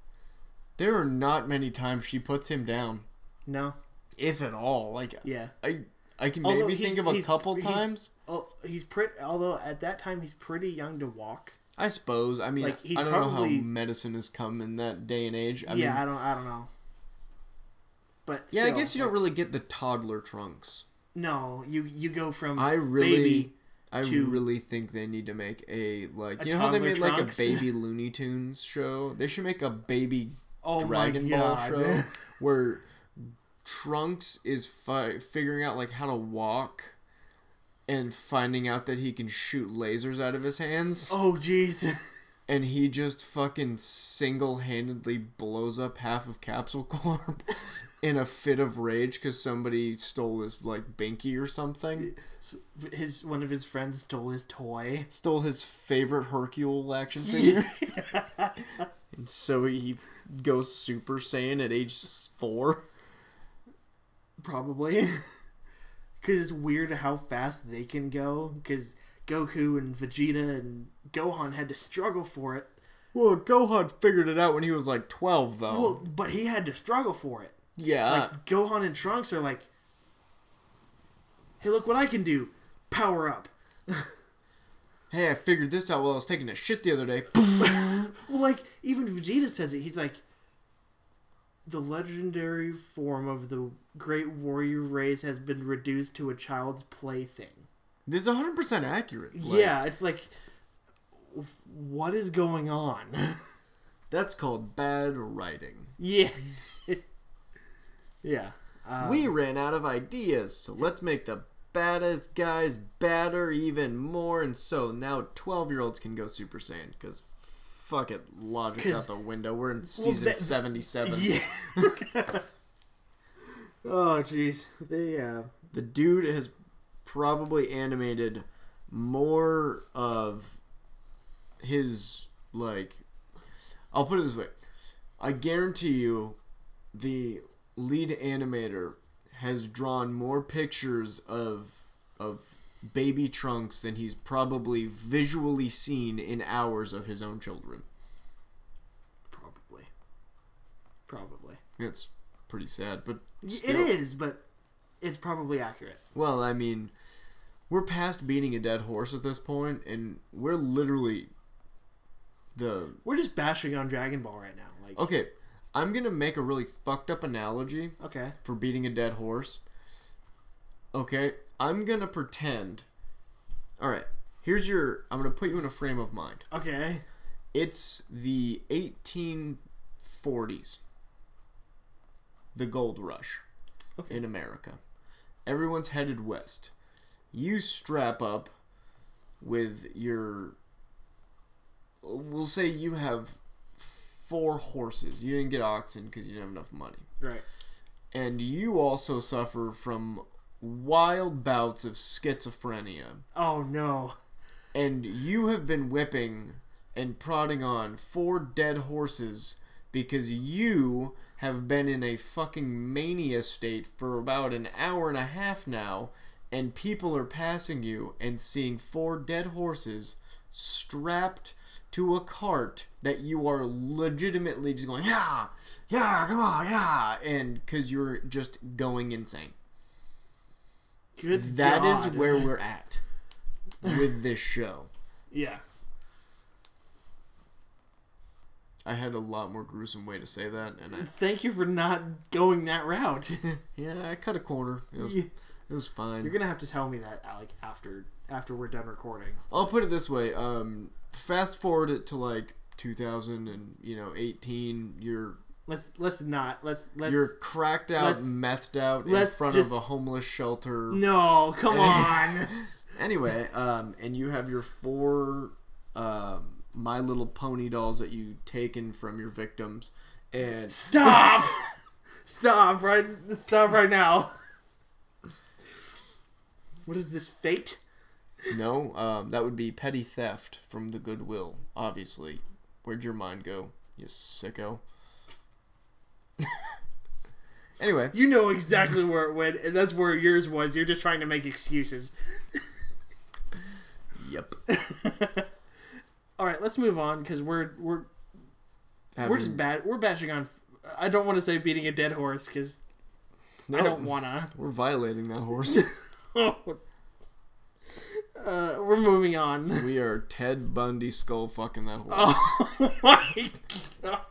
there are not many times she puts him down. No, If at all. Like, yeah. I. I can Although maybe think of a couple he's- times. Oh, he's pretty. Although at that time he's pretty young to walk. I suppose. I mean, Like, I don't know probably- how medicine has come in that day and age. I yeah, mean, I don't. I don't know. But yeah, I guess you don't really get the toddler trunks. No, you you go from I really, baby. I to- really think they need to make a like. A you know how they made like a baby Looney Tunes show? They should make a baby Oh Dragon Ball show where Trunks is fi- figuring out like how to walk, and finding out that he can shoot lasers out of his hands. Oh jeez. and he just fucking single-handedly blows up half of Capsule Corp in a fit of rage because somebody stole his like binky or something. his one of his friends stole his toy. Stole his favorite Hercule action figure, and so he goes Super Saiyan at age four. Probably. Because it's weird how fast they can go. Because Goku and Vegeta and Gohan had to struggle for it. Well, Gohan figured it out when he was like twelve, though. Well, but he had to struggle for it. Yeah, Like Gohan and Trunks are like, "Hey, look what I can do! Power up!" hey, I figured this out while I was taking a shit the other day. Well, like even Vegeta says it. He's like, "The legendary form of the great warrior race has been reduced to a child's plaything." this is hundred percent accurate. Like, yeah, it's like, what is going on? that's called bad writing. yeah, yeah. Um, we ran out of ideas, so let's make the baddest guys badder even more, and so now twelve-year-olds can go Super Saiyan because. Fuck it, logic's out the window. We're in season that- seventy-seven. Yeah. oh jeez. They uh. the dude has probably animated more of his like I'll put it this way. I guarantee you the lead animator has drawn more pictures of of baby trunks than he's probably visually seen in hours of his own children. Probably. Probably. It's pretty sad, but It still. is, but it's probably accurate. Well, I mean, we're past beating a dead horse at this point, and we're literally the We're just bashing on Dragon Ball right now. Like, okay. I'm gonna make a really fucked up analogy okay, for beating a dead horse. Okay, I'm gonna pretend. All right, here's your. I'm gonna put you in a frame of mind. okay, It's the 1840s. The gold rush Okay. in America. Everyone's headed west. You strap up with your. We'll say you have four horses. You didn't get oxen because you didn't have enough money. right. And you also suffer from wild bouts of schizophrenia Oh no. and you have been whipping and prodding on four dead horses because you have been in a fucking mania state for about an hour and a half now, and people are passing you and seeing four dead horses strapped to a cart that you are legitimately just going, yeah, yeah, come on, yeah, and because you're just going insane. Good. That is God. where we're at with this show. Yeah. I had a lot more gruesome way to say that, and I, Thank you for not going that route. yeah, I cut a corner. Was, it was fine. You're gonna have to tell me that like after after we're done recording. I'll put it this way: um, fast forward it to like 2000 and you know 18. You're Let's let's not let's let's you're cracked out, methed out in front just- of a homeless shelter. no come on. Anyway, um, and you have your four um, My Little Pony dolls that you taken from your victims, and Stop! Stop right stop right now. What is this fate? No, um, that would be petty theft from the Goodwill, obviously. Where'd your mind go, you sicko? anyway, You know exactly where it went, and that's where yours was. You're just trying to make excuses. yep. All right, let's move on because we're we're we're just bad. We're bashing on. I don't want to say beating a dead horse because I don't wanna. We're violating that horse. uh, we're moving on. we are Ted Bundy skull fucking that horse. Oh my god!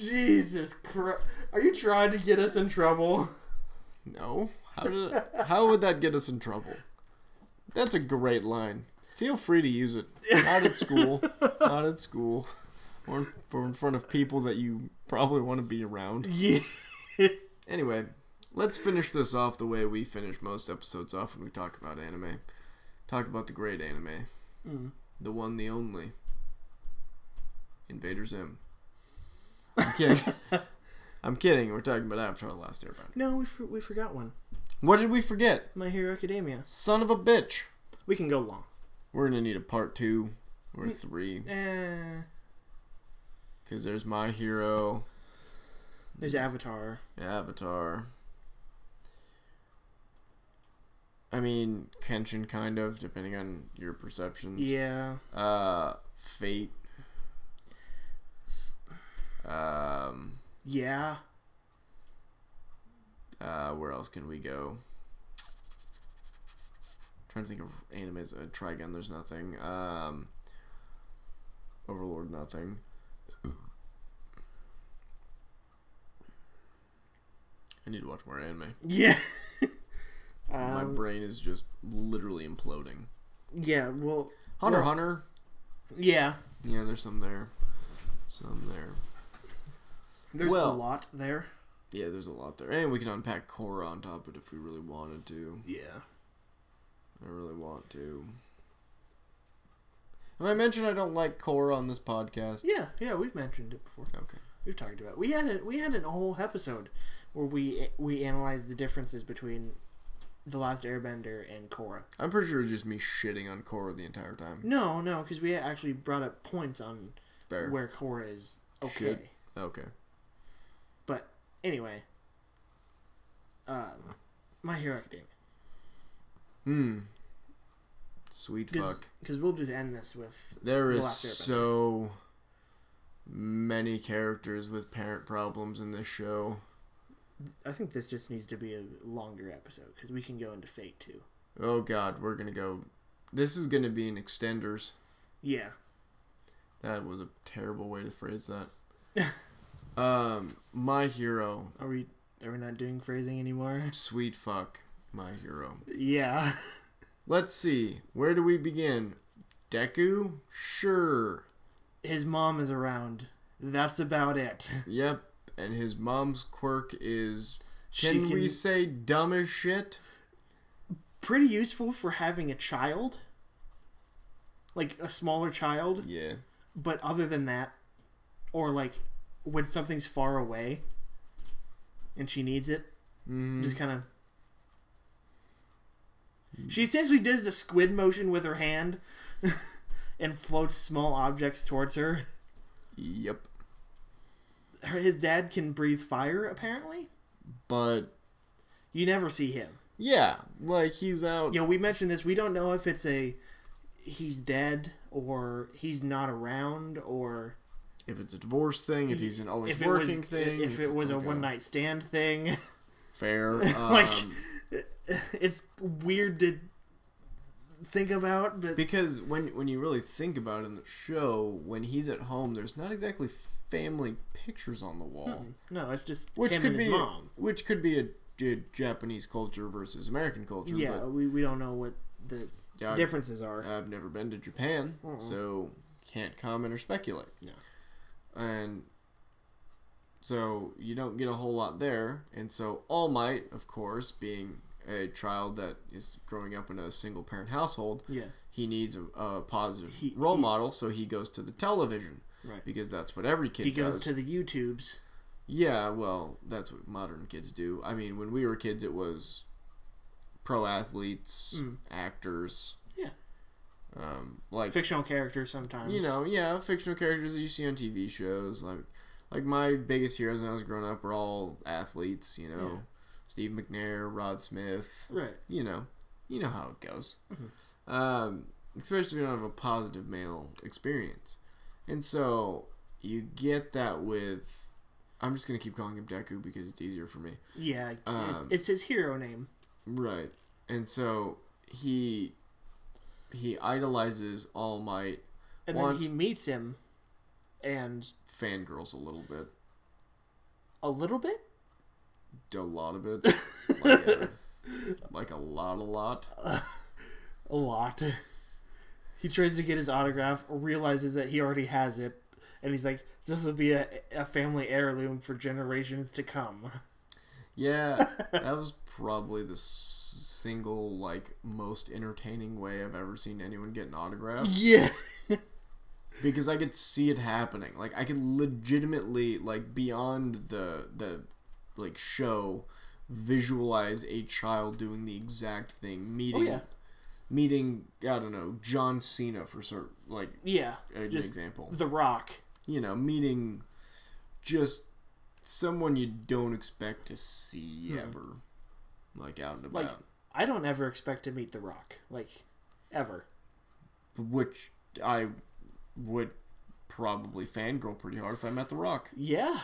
Jesus Christ! Are you trying to get us in trouble? No, how did how would that get us in trouble? That's a great line. Feel free to use it. Not at school. Not at school. Or or in front of people that you probably want to be around. Yeah. Anyway, let's finish this off the way we finish most episodes off when we talk about anime. Talk about the great anime, Mm. the one, the only. Invader Zim. I'm kidding. I'm kidding. We're talking about Avatar: The Last Airbender. No, we for, we forgot one. What did we forget? My Hero Academia. Son of a bitch. We can go long. We're gonna need a part two or Mm. three Eh, because there's My Hero, there's Avatar. Avatar. I mean, Kenshin, kind of, depending on your perceptions. Yeah. Uh, Fate. Um, Yeah. uh, where else can we go? trying to think of animes. Uh, Trigun, there's nothing. Um, Overlord, nothing. I need to watch more anime. Yeah. My um, brain is just literally imploding. yeah. Well. Hunter Well- Hunter. Yeah. Yeah, there's some there. Some there. There's Well- a lot there. Yeah, there's a lot there. And we can unpack Korra on top of it if we really wanted to. Yeah. I really want to. Have I mentioned I don't like Korra on this podcast? Yeah. Yeah. We've mentioned it before. Okay. We've talked about. It. We had a, we had an whole episode where we we analyzed the differences between the Last Airbender and Korra. I'm pretty sure it's just me shitting on Korra the entire time. No, no, because we actually brought up points on Fair. where Korra is okay. Shit. Okay. But anyway, uh, My Hero Academia. Hmm. Sweet fuck. Because we'll just end this with There The is Last Airbender. so many characters with parent problems in this show. I think this just needs to be a longer episode because we can go into Fate too. Oh god, we're gonna go. This is gonna be an extenders. Yeah. That was a terrible way to phrase that. um, my hero, Are we are we not doing phrasing anymore? sweet fuck, my hero. Yeah. Let's see, where do we begin? Deku? Sure. His mom is around. That's about it. Yep. And his mom's quirk is. She Can, we say dumb as shit? Pretty useful for having a child. Like a smaller child, Yeah. but other than that, or like when something's far away and she needs it, Mm. just kind of. She essentially does the squid motion with her hand and floats small objects towards her. Yep. Her. His dad can breathe fire, apparently. But You never see him. yeah, like he's out. You know, we mentioned this. We don't know if it's a he's dead or he's not around or If it's a divorce thing, if he's an always if working was thing, if, it it's was a like one night stand thing. fair. Like- um, it's weird to think about, but because when when you really think about it in the show, when he's at home, there's not exactly family pictures on the hmm. wall, no, it's just which him could and be mom. which could be a, a Japanese culture versus American culture. Yeah, but we, we don't know what the yeah, differences are. I've never been to Japan, Mm-mm. so can't comment or speculate. No. And so you don't get a whole lot there. And so All Might, of course, being a child that is growing up in a single parent household, yeah, he needs a, a positive He- role he- model, so he goes to the television right. because that's what every kid He goes does. to the YouTubes. yeah, well, that's what modern kids do. I mean, when we were kids, it was pro athletes, Mm. actors. Yeah. Um, like Fictional characters sometimes. you know, yeah, fictional characters that you see on TV shows. Like, like my biggest heroes when I was growing up were all athletes. You know. Steve McNair, Rod Smith. Right. You know, you know how it goes. Mhm. Um, especially if you don't have a positive male experience, and so you get that with. I'm just gonna keep calling him Deku because it's easier for me. Yeah, it's, Um, it's his hero name. Right. And so he he idolizes All Might, And then he meets him, and fangirls a little bit. a little bit. A lot of it, like a, like a lot, a lot. A lot. He tries to get his autograph, realizes that he already has it, and he's like, "This will be a, a family heirloom for generations to come." Yeah, that was probably the single like most entertaining way I've ever seen anyone get an autograph Yeah. because I could see it happening. Like I could legitimately like beyond the the like show visualize a child doing the exact thing, meeting yeah. meeting I don't know John Cena for sort like Yeah. an Just example. The Rock. You know, meeting just someone you don't expect to see Hmm. ever, like out and about. Like I don't ever expect to meet The Rock. Like ever. which I would probably fangirl pretty hard if I met The Rock. Yeah.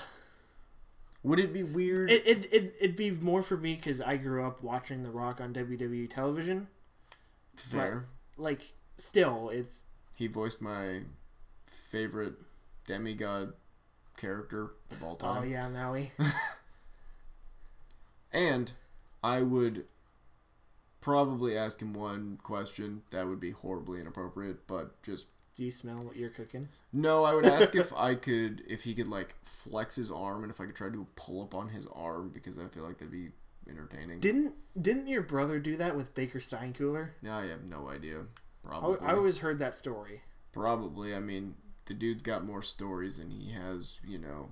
Would it be weird? It it it it'd be more for me because I grew up watching The Rock on WWE television. Fair. Like still, it's He voiced my favorite demigod character of all time. oh time. yeah, Maui. And I would probably ask him one question that would be horribly inappropriate, but just Do you smell what you're cooking? no, I would ask if I could if he could like flex his arm and if I could try to do a pull up on his arm because I feel like that'd be entertaining. Didn't didn't your brother do that with Baker Steinkühler? Yeah, I have no idea. I, Probably. I always heard that story. Probably. I mean, the dude's got more stories than he has, you know,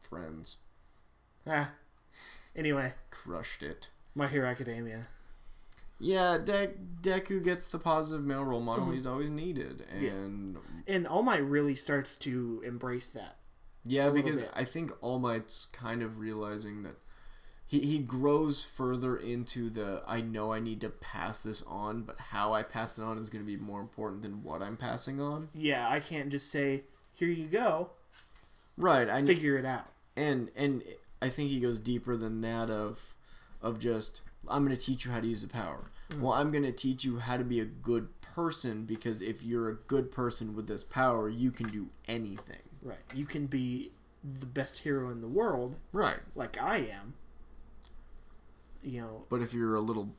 friends. Ah. Anyway, Crushed it. My Hero Academia. Yeah, De- Deku gets the positive male role model Mhm. he's always needed, Yeah. and And All Might really starts to embrace that. yeah, because bit. I think All Might's kind of realizing that he he grows further into the I know I need to pass this on, but how I pass it on is going to be more important than what I'm passing on. Yeah, I can't just say, "Here you go." Right. I Figure it out. and and I think he goes deeper than that of of just I'm going to teach you how to use the power. Mm. Well, I'm going to teach you how to be a good person because if you're a good person with this power, you can do anything. Right. You can be the best hero in the world, Right. like I am. You know, But if you're a little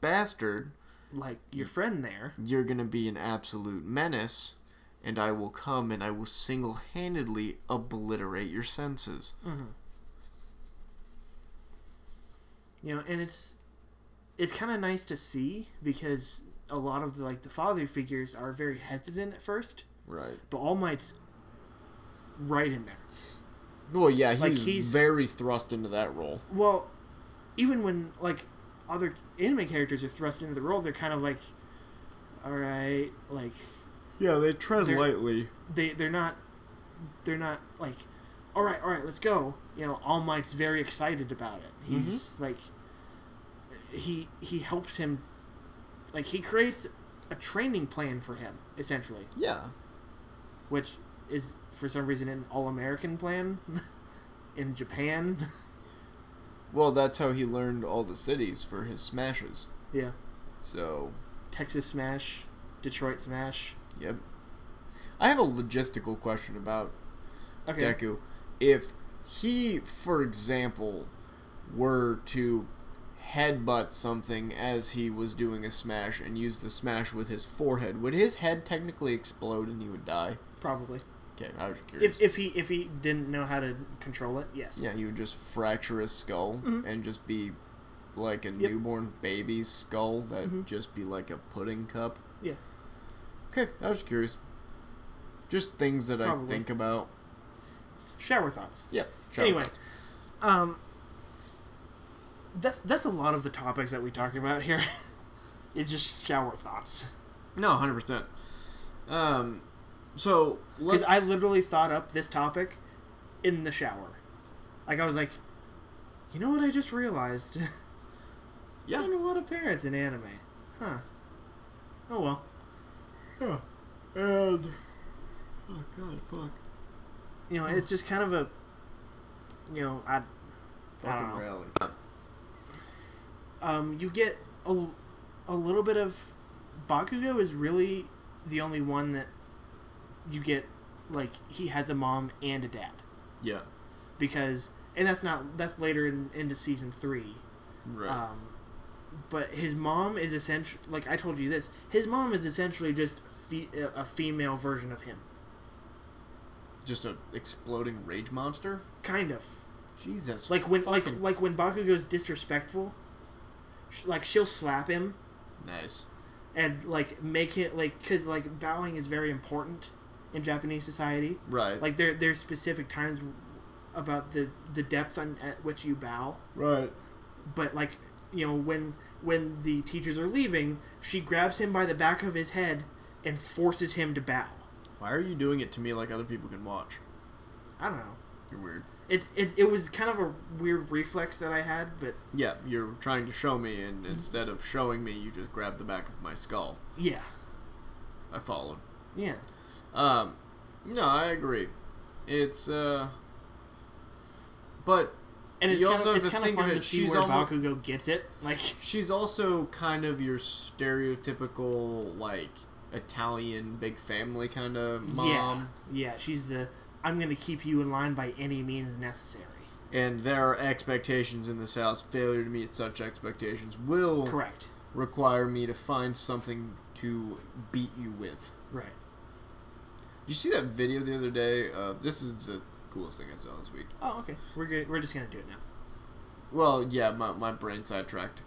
bastard, like your friend there. you're going to be an absolute menace and I will come and I will single-handedly obliterate your senses. Mm-hmm. You know, and it's it's kind of nice to see because a lot of the like the father figures are very hesitant at first, Right. but All Might's right in there. Well, yeah, he's, Like, he's- very thrust into that role. Well, even when like other anime characters are thrust into the role, they're kind of like, all right, like Yeah, they tread lightly. they they're not they're not like, all right, all right, let's go. You know, All Might's very excited about it. Mm-hmm. He's like, he he helps him, like he creates a training plan for him essentially, Yeah. which is for some reason an all American plan in Japan. Well, that's how he learned all the cities for his smashes. yeah, So, Texas Smash, Detroit Smash. yep. I have a logistical question about Okay. Deku. If he, for example, were to headbutt something as he was doing a smash and use the smash with his forehead, would his head technically explode and he would die? Probably. Okay, I was curious. If, if he if he didn't know how to control it, yes. yeah, he would just fracture his skull Mhm. and just be like a Yep. newborn baby's skull that Mhm. just be like a pudding cup. Yeah. Okay, I was curious. Just things that I think about. Shower thoughts. Yep. Anyway. Um, that's that's a lot of the topics that we talk about here. is just shower thoughts. No, hundred percent. Um, so Because. I literally thought up this topic in the shower. Like I was like, you know what I just realized? yeah. A lot of parents in anime, huh? Oh well. Yeah. And. Oh god, fuck. You know, it's just kind of a. You know, I. I Fucking don't know. rally. Um, you get a, a little bit of Bakugo is really the only one that you get like he has a mom and a dad Yeah. because and that's not that's later in, into season three Right. um, but his mom is essentially like I told you this his mom is essentially just fe- a female version of him just a exploding rage monster. kind of Jesus. Like when like like when Bakugo's disrespectful, like she'll slap him nice. and like make it like because like bowing is very important in Japanese society. Right. Like there there's specific times about the the depth on, at which you bow. right. But like you know when when the teachers are leaving, she grabs him by the back of his head and forces him to bow. Why are you doing it to me like other people can watch? I don't know. You're weird. It, it, it was kind of a weird reflex that I had, but Yeah, you're trying to show me, and instead of showing me, you just grab the back of my skull. yeah, I followed. yeah. Um, no, I agree. It's uh, but And it's You kind also of have it's to kind of think of fun it, to see she's where almo- Bakugo gets it. Like she's also kind of your stereotypical like Italian big family kind of mom. yeah, yeah. She's the I'm gonna keep you in line by any means necessary. And there are expectations in this house. Failure to meet such expectations will Correct. require me to find something to beat you with. Right. Did you see that video the other day? Uh, this is the coolest thing I saw this week. Oh, okay. We're good. We're just gonna do it now. Well, yeah, my, my brain sidetracked.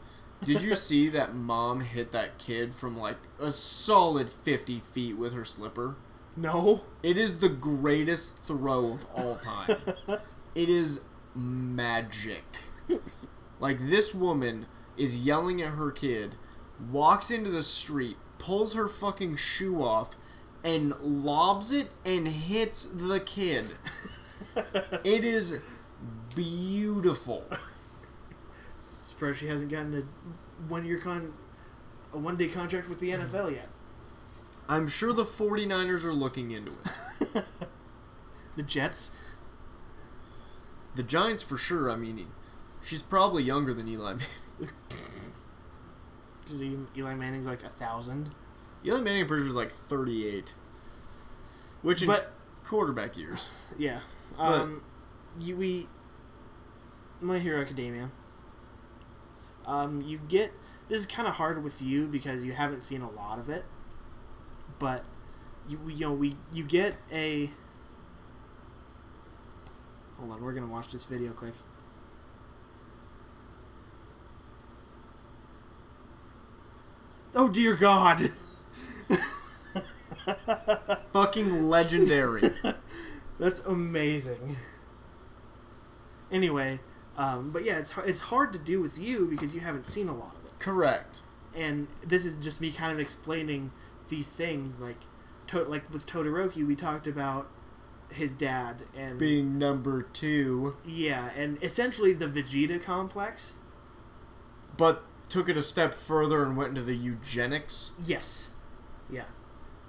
Did you see that mom hit that kid from like a solid 50 feet with her slipper? No. It is the greatest throw of all time. it is magic. Like, this woman is yelling at her kid, walks into the street, pulls her fucking shoe off, and lobs it and hits the kid. it is beautiful. Surprised she hasn't gotten a one year con, a one day contract with the NFL yet. I'm sure the 49ers are looking into it. The Jets. The Giants for sure, I mean, she's probably younger than Eli Manning. Because Eli Manning's like a thousand. Eli Manning, pretty sure, is like 38. Which in But- quarterback years. Yeah. Um, you we. My Hero Academia. Um, you get this is kind of hard with you because you haven't seen a lot of it, but you you know we you get a. Hold on, we're gonna watch this video quick. Oh dear God! Fucking legendary. That's amazing. Anyway, um, but yeah, it's it's hard to do with you because you haven't seen a lot of it, Correct. and this is just me kind of explaining these things. Like, to- like with Todoroki, we talked about his dad and Being number two, yeah, and essentially the Vegeta complex. but took it a step further and went into the eugenics. Yes, yeah,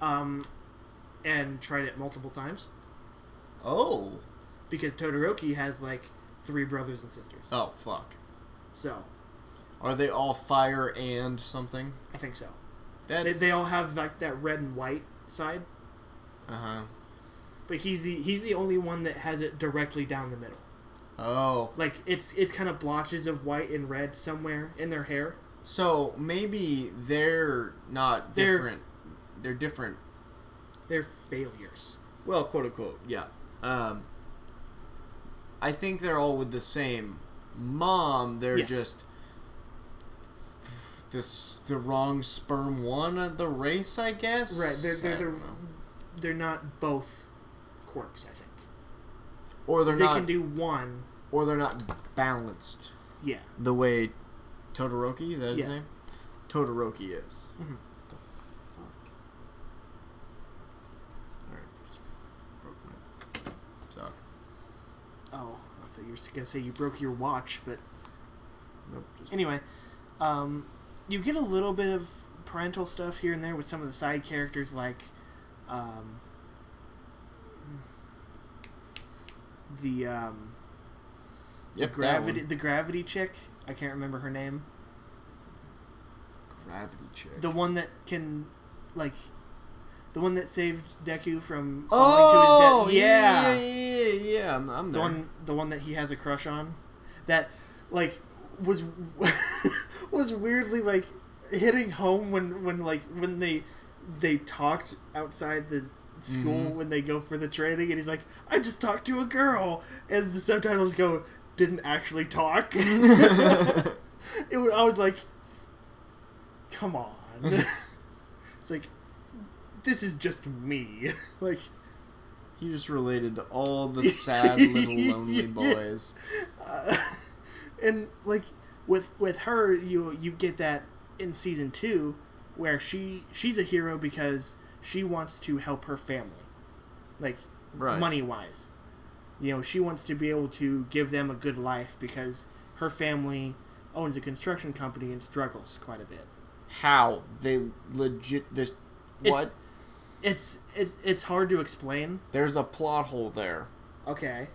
um, and tried it multiple times Oh. because Todoroki has like three brothers and sisters. Oh, fuck. So Are they all fire and something? I think so. That's. They, they all have like that red and white side, Uh huh. but he's the he's the only one that has it directly down the middle. Oh. Like it's it's kind of blotches of white and red somewhere in their hair. So maybe they're not They're- different. They're different. They're failures. Well, quote unquote, yeah. Um, I think they're all with the same mom. They're Yes. just this the wrong sperm one of the race, I guess. Right. They're they're they're, they're not both quirks. I think or they're they not, can do one. or they're not balanced Yeah. the way Todoroki. That his Yeah. name. Todoroki is. Mhm. The fuck. All right. Broke my sock. Oh, I thought you were gonna say you broke your watch, but Nope. Just anyway, um, you get a little bit of parental stuff here and there with some of the side characters, like um, the um, Yep, the gravity the gravity chick. I can't remember her name. Gravity chick. The one that can, like, the one that saved Deku from falling oh, to his death. Yeah, yeah, yeah, yeah, yeah. I'm, I'm the there. one the one that he has a crush on, that like was was weirdly like hitting home when when like when they they talked outside the school Mhm. when they go for the training and he's like I just talked to a girl and the subtitles go didn't actually talk. it was, I was like, come on. it's like, this is just me. like, You just related to all the sad little lonely boys. uh, and like with with her, you you get that in season two, where she she's a hero because she wants to help her family, like Right. money wise. You know, she wants to be able to give them a good life because her family owns a construction company and struggles quite a bit. How they legit this It's- what? It's it's it's hard to explain. There's a plot hole there. Okay.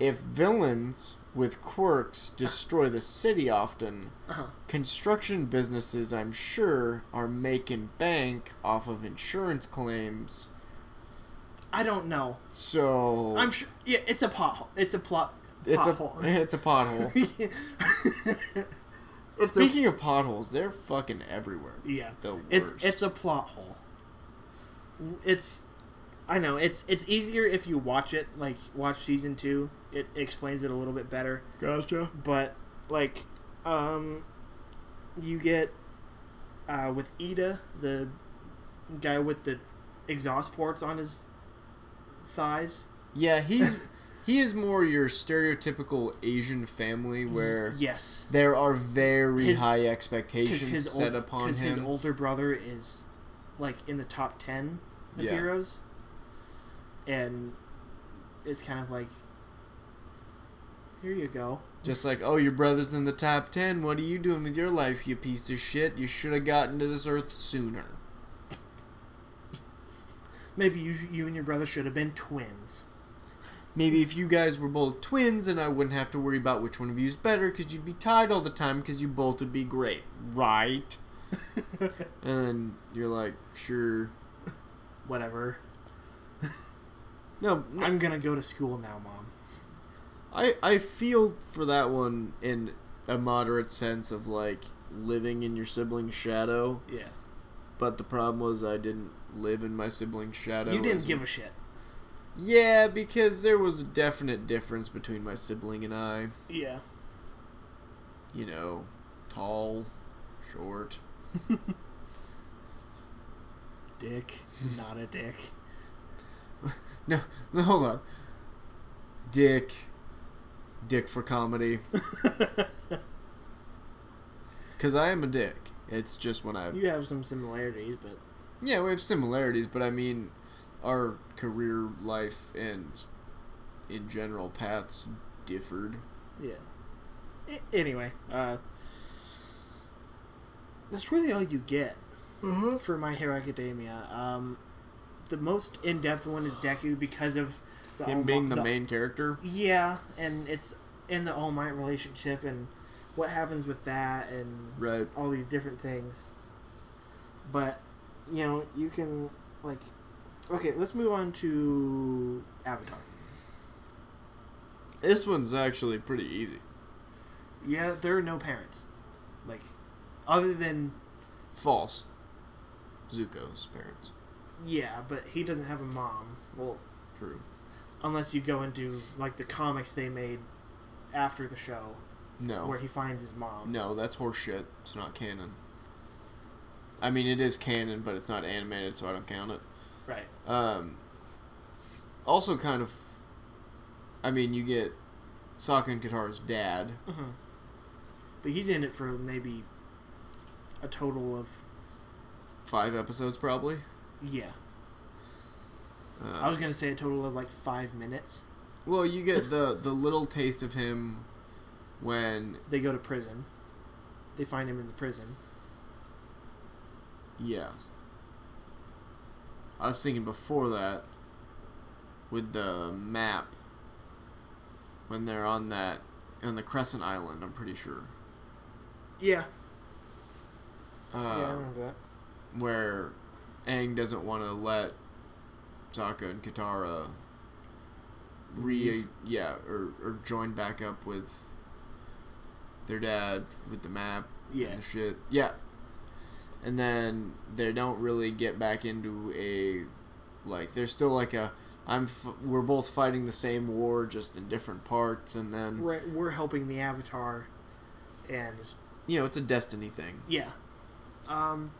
If villains with quirks destroy the city often, Uh-huh. construction businesses, I'm sure, are making bank off of insurance claims. I don't know. So I'm sure. Yeah, it's a pothole. It's a plot. it's pothole. a it's a pothole. it's a, Speaking of potholes, they're fucking everywhere. yeah. The It's it's a plot hole. It's I know it's it's easier if you watch it like watch season two. It explains it a little bit better. gotcha. But like, um, you get uh, with Iida the guy with the exhaust ports on his thighs. Yeah, he's he is more your stereotypical Asian family where Yes. there are very His- high expectations his set ol- upon 'cause his older brother is like in the top ten of Yeah. heroes, and it's kind of like, here you go. Just like, oh, your brother's in the top ten. What are you doing with your life, you piece of shit? You should have gotten to this earth sooner. Maybe you you and your brother should have been twins. Maybe if you guys were both twins, then I wouldn't have to worry about which one of you is better, because you'd be tied all the time, because you both would be great, right? and then you're like, sure. Whatever. No, no I'm gonna go to school now, mom. I I feel for that one in a moderate sense of like living in your sibling's shadow, Yeah. but the problem was I didn't live in my sibling's shadow. you didn't give a shit. Yeah, because there was a definite difference between my sibling and I. Yeah. You know, tall, short. Dick, not a dick. No, no, hold on. Dick. Dick for comedy. Because I am a dick. It's just when I. you have some similarities, but Yeah, we have similarities, but I mean, our career life and in general paths differed. yeah. I- anyway, uh, that's really all you get for My Hero Academia. Um, the most in-depth one is Deku because of the Him All being Mi- the main character. Yeah, and it's in the All Might relationship and what happens with that and Right. all these different things. But you know, you can like okay, let's move on to Avatar. This one's actually pretty easy. Yeah, there are no parents. Like other than False. Zuko's parents. Yeah, but he doesn't have a mom. Well, True. unless you go into like the comics they made after the show No. where he finds his mom. No, that's horseshit. It's not canon. I mean, it is canon, but it's not animated, so I don't count it. Right. Um, also, kind of. I mean, you get Sokka and Katara's dad. hmm But he's in it for maybe a total of Five episodes, probably. Yeah. Uh, I was gonna say a total of like five minutes. well, you get the the little taste of him when They go to prison. They find him in the prison. yes. I was thinking before that with the map when they're on that on the Crescent Island. I'm pretty sure. Yeah. Um, yeah, I remember that. where Aang doesn't want to let Sokka and Katara re yeah or or join back up with their dad with the map Yeah. and shit yeah and then they don't really get back into a like there's still like a I'm f- we're both fighting the same war just in different parts and then Right, we're helping the Avatar, and you know it's a destiny thing. yeah. Um,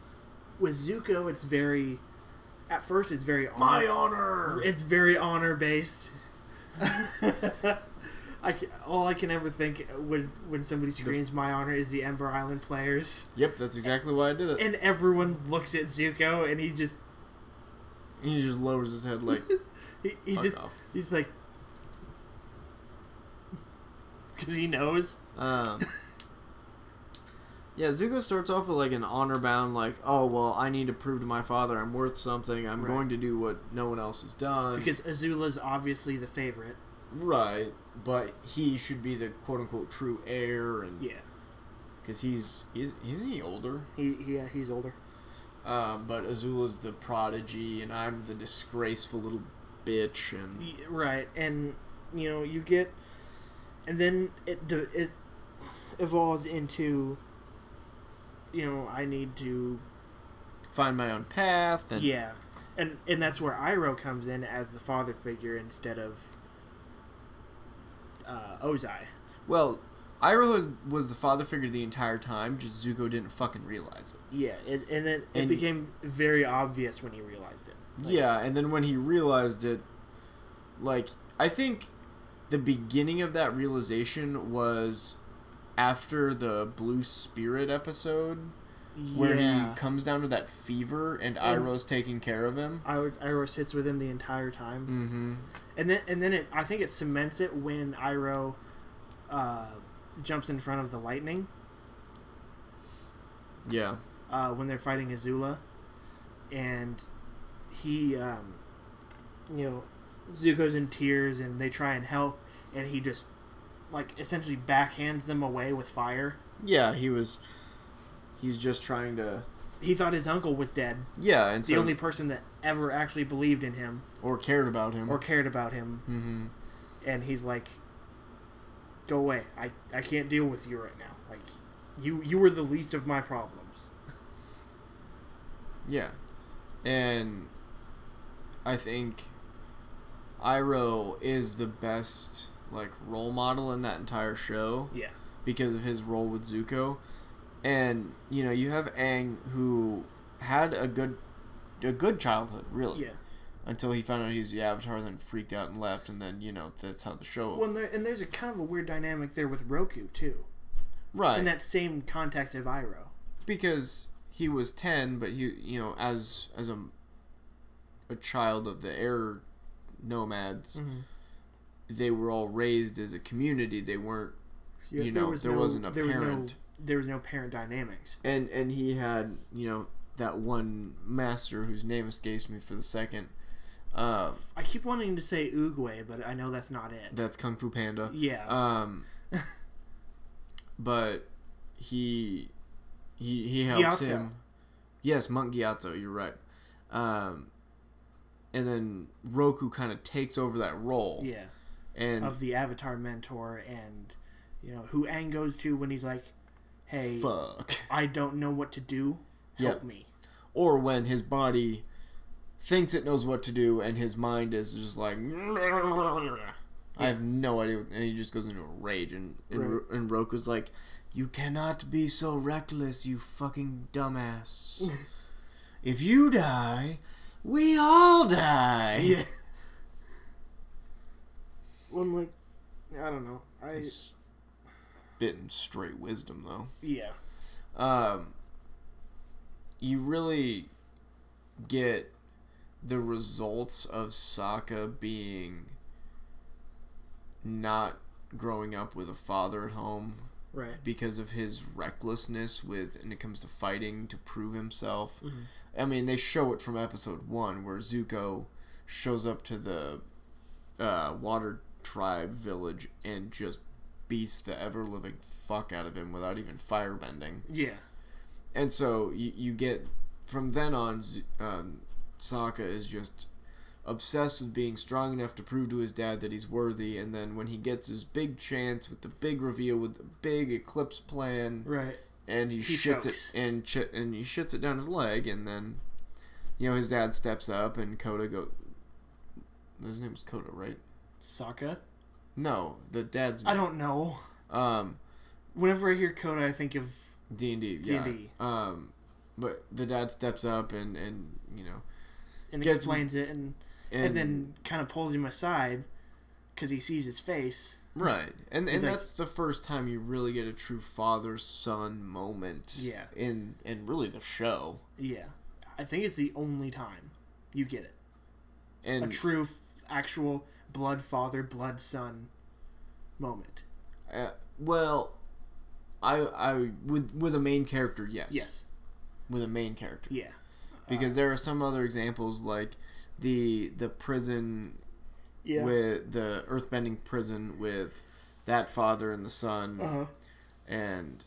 with Zuko, it's very. At first, it's very My honor. honor. It's very honor based. I can, all I can ever think when when somebody screams "My honor" is the Ember Island players, Yep, that's exactly why I did it. and everyone looks at Zuko, and he just he just lowers his head like he, he just off. he's like because he knows. Um, yeah, Zuko starts off with like an honor bound, like, oh well, I need to prove to my father I'm worth something. I'm Right. going to do what no one else has done. Because Azula's obviously the favorite. right, but he should be the quote unquote true heir, and Yeah, because he's he's is he older? he, he yeah he's older. Um, but Azula's the prodigy, and I'm the disgraceful little bitch, and Right, and you know you get, and then it it evolves into, you know, I need to find my own path, and yeah, and and that's where Iroh comes in as the father figure instead of uh, Ozai. well, Iroh was, was the father figure the entire time. Just Zuko didn't fucking realize it. Yeah, it, and then it became very obvious when he realized it. Like, Yeah, and then when he realized it, like I think the beginning of that realization was after the Blue Spirit episode, where he comes down to that fever and And- Iroh's taking care of him. Iroh, Iroh sits with him the entire time. Mm-hmm. And then and then it I think it cements it when Iroh uh, jumps in front of the lightning Yeah. uh, when they're fighting Azula, and he um, you know Zuko's in tears and they try and help and he just like essentially backhands them away with fire. Yeah, he was. He's just trying to. He thought his uncle was dead, Yeah, and the so only person that ever actually believed in him or cared about him. or cared about him, mm-hmm. and he's like, "Go away! I I can't deal with you right now. Like, you you were the least of my problems." Yeah, and I think Iroh is the best like role model in that entire show Yeah, because of his role with Zuko, and you know you have Aang who had a good a good childhood really yeah. until he found out he was the Avatar, then freaked out and left, and then you know that's how the show Well, and, there, and there's a kind of a weird dynamic there with Roku too, right in that same context of Iroh. because he was 10 but he you know as as a a child of the air nomads Mm-hmm. They were all raised as a community they weren't Yeah, You know, there wasn't a there Was parent. no, there was no parent dynamics. and and he had you know that one master whose name escapes me for the second uh I keep wanting to say Oogway, but I know that's not it. that's kung fu panda yeah, um but he he he helps Gyatso. him yes monk Gyatso, you're right um and then Roku kind of takes over that role yeah, and of the Avatar mentor, and you know who Aang goes to when he's like, "Hey, fuck I don't know what to do. Help Yeah. me." or when his body thinks it knows what to do and his mind is just like I have no idea and he just goes into a rage and and, Right. And Roku's like you cannot be so reckless you fucking dumbass if you die we all die Yeah. I'm like, I don't know. I Spitting straight wisdom though yeah. um, you really get the results of Sokka being not growing up with a father at home Right. because of his recklessness with when it comes to fighting to prove himself. Mhm. I mean, they show it from episode one where Zuko shows up to the uh, Water Tribe village and just beats the ever living fuck out of him without even firebending. Yeah. And so you, you get from then on, um, Sokka is just obsessed with being strong enough to prove to his dad that he's worthy. And then when he gets his big chance with the big reveal with the big eclipse plan, Right. and he, He shits chokes. it and ch- and he shits it down his leg, and then you know his dad steps up and Coda go His name was Kota, right? Sokka. No, the dad's. I don't know. Um, Whenever I hear Coda, I think of D and D. D&D. Um, but the dad steps up and and you know and Gets- explains it, and, and, and then kind of pulls him aside because he sees his face. right and He's and like- that's the first time you really get a true father son moment. Yeah. In in really the show Yeah, I think it's the only time you get it. and A true, f- actual blood father, blood son moment. uh, well, I I with with a main character yes Yes. with a main character Yeah. because there are some other examples like the the prison Yeah. with the earthbending prison with that father and the son uh huh. and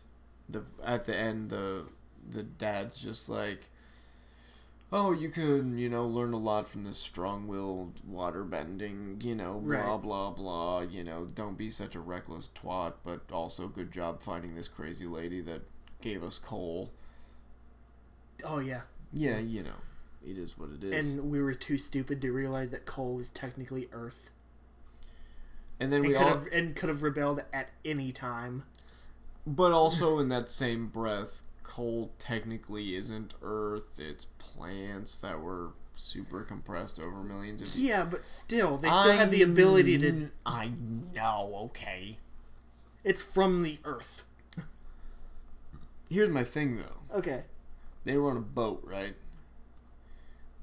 the at the end the the dad's just like oh you could you know learn a lot from this strong-willed water-bending you know blah Right. blah blah you know don't be such a reckless twat but also good job finding this crazy lady that gave us coal Oh yeah. yeah you know it is what it is And we were too stupid to realize that coal is technically Earth, and then and we could all have and could have rebelled at any time. But also in that same breath, coal technically isn't Earth. It's plants that were super compressed over millions of years. Yeah, but still, they still had the ability to. I know. Okay. It's from the Earth. Here's my thing though. Okay. They were on a boat, right?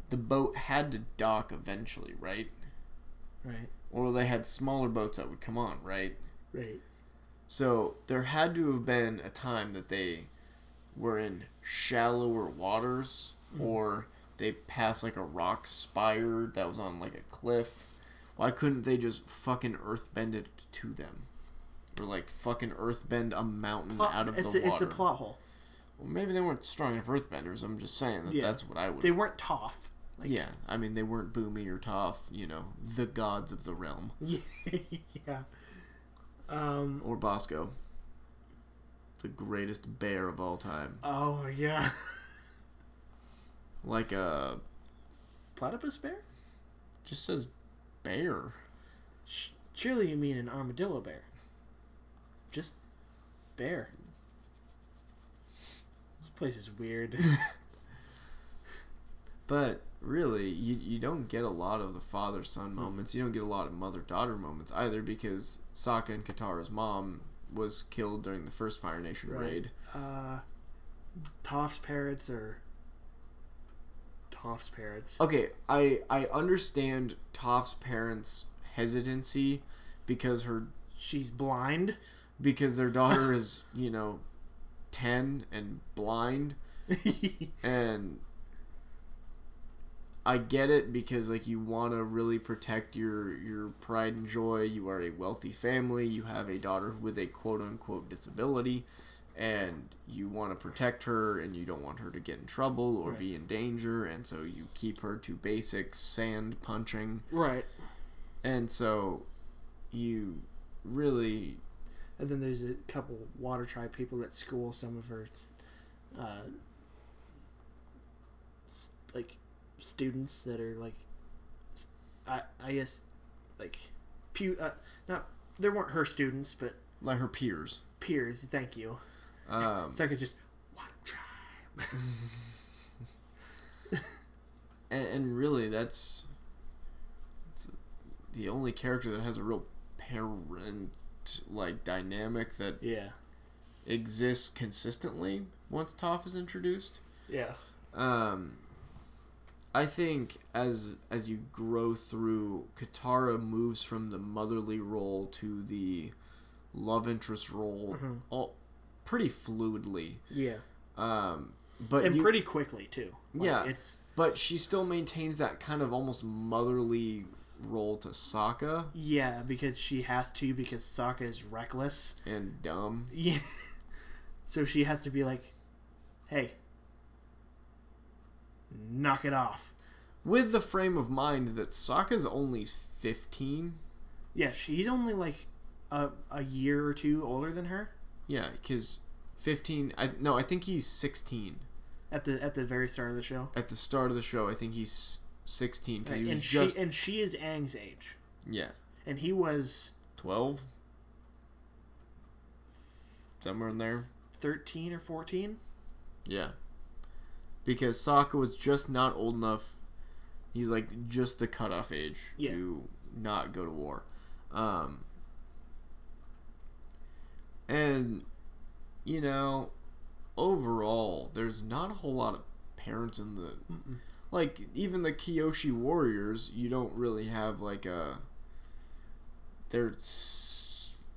The boat had to dock eventually, right? Right. Or they had smaller boats that would come on, right? Right. So there had to have been a time that they were in shallower waters or they passed like a rock spire that was on like a cliff. Why couldn't they just fucking earthbend it to them? Or like fucking earthbend a mountain Plot- out of it's the a, water? It's a plot hole. Well, maybe they weren't strong enough earthbenders. I'm just saying that Yeah. that's what I would. They weren't Toph. Like, yeah, I mean they weren't Bumi or Toph, you know, the gods of the realm, yeah. Um. or Bosco, the greatest bear of all time. Oh yeah. Like a Platypus bear? just says bear. Surely you mean an armadillo bear. Just bear. This place is weird. But really, you you don't get a lot of the father son hmm. moments. You don't get a lot of mother daughter moments either because Sokka and Katara's mom was killed during the first Fire Nation Right. raid. uh, Toph's parrots or Toph's parents. Okay, I I understand Toph's parents' hesitancy because her She's blind. because their daughter is you know ten and blind and I get it because like you want to really protect your your pride and joy. You are a wealthy family. You have a daughter with a quote unquote disability, and you want to protect her, and you don't want her to get in trouble or Right. be in danger, and so you keep her to basic sand punching, right. and so you really And then there's a couple water tribe people that school some of her, uh, like students that are like, I I guess, like, pu- uh, not there weren't her students, but like her peers. peers. Thank you. Um, So I could just water tribe. and, and really that's, it's the only character that has a real parent like dynamic that Yeah. exists consistently once Toph is introduced. Yeah. Um, I think as as you grow through, Katara moves from the motherly role to the love interest role, Mhm. all pretty fluidly. Yeah. Um, but and you- pretty quickly too. Like, Yeah. It's but she still maintains that kind of almost motherly role to Sokka yeah because she has to because Sokka is reckless. and dumb. Yeah. so she has to be like, hey, knock it off. With the frame of mind that Sokka's only 15. Yeah, she- he's only like a, a year or two older than her Yeah, because 15. I No, I think he's 16. at the at the very start of the show. At the start of the show, I think he's 16 because he and was she and she is Aang's age, yeah and he was 12 somewhere in there thirteen or fourteen. yeah because Sokka was just not old enough he's like just the cutoff age Yeah. to not go to war um and you know overall there's not a whole lot of parents in the like even the Kyoshi warriors, you don't really have like a. They're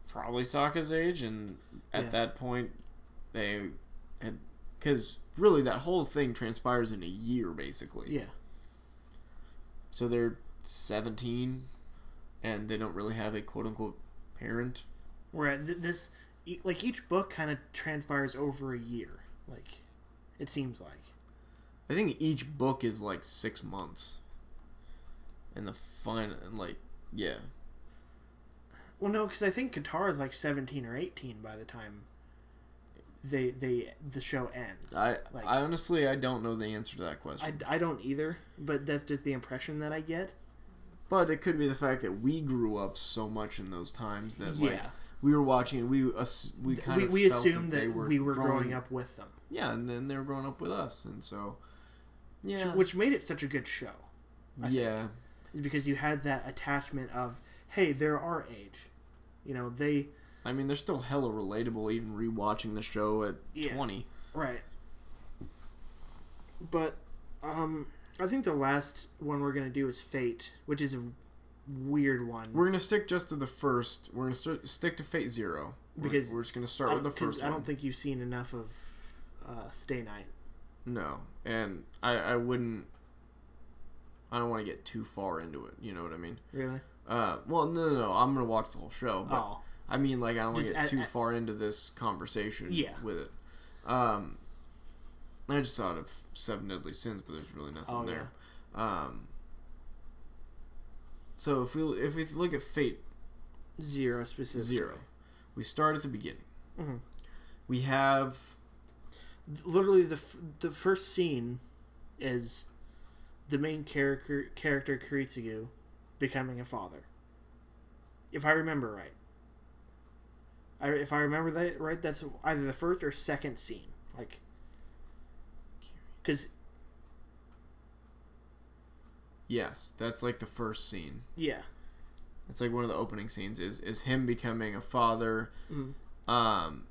probably Sokka's age, and at Yeah. that point, they had because really that whole thing transpires in a year basically. Yeah, So they're seventeen, and they don't really have a quote unquote parent. where th- this like each book kind of transpires over a year. Like, it seems like. I think each book is like six months. And the fine, and like, yeah. Well, no, because I think Katara is like seventeen or eighteen by the time they they the show ends. I, like I honestly, I don't know the answer to that question. I, I don't either, but that's just the impression that I get. But it could be the fact that we grew up so much in those times that like Yeah. we were watching and we us we kind we, of we assumed that, that, were we were growing up with them, Yeah, and then they were growing up with us, and so yeah, which made it such a good show. I yeah, is because you had that attachment of hey, they're our age, you know they I mean they're still hella relatable even rewatching the show at Yeah. twenty. right. But um, I think the last one we're gonna do is Fate, which is a weird one. We're gonna stick just to the first. We're gonna st- stick to Fate Zero We're- Because we're, just gonna start with the 'cause first I don't think you've seen enough of uh, Stay Night. No, and I I wouldn't. I don't want to get too far into it. You know what I mean? Really? Uh, well, no, no, no. I'm gonna watch the whole show, but Oh, I mean, like, I don't want to get at- too at- far into this conversation Yeah. with it. Um, I just thought of Seven Deadly Sins, but there's really nothing Oh, there. Um, so if we if we look at Fate zero specifically. Zero, we start at the beginning. Mhm. We have Literally, the f- the first scene is the main character character Kiritsugu becoming a father. If I remember right. I, if I remember that right, that's either the first or second scene. Like, because yes, that's like the first scene. yeah, It's like one of the opening scenes is is him becoming a father, Mhm. um,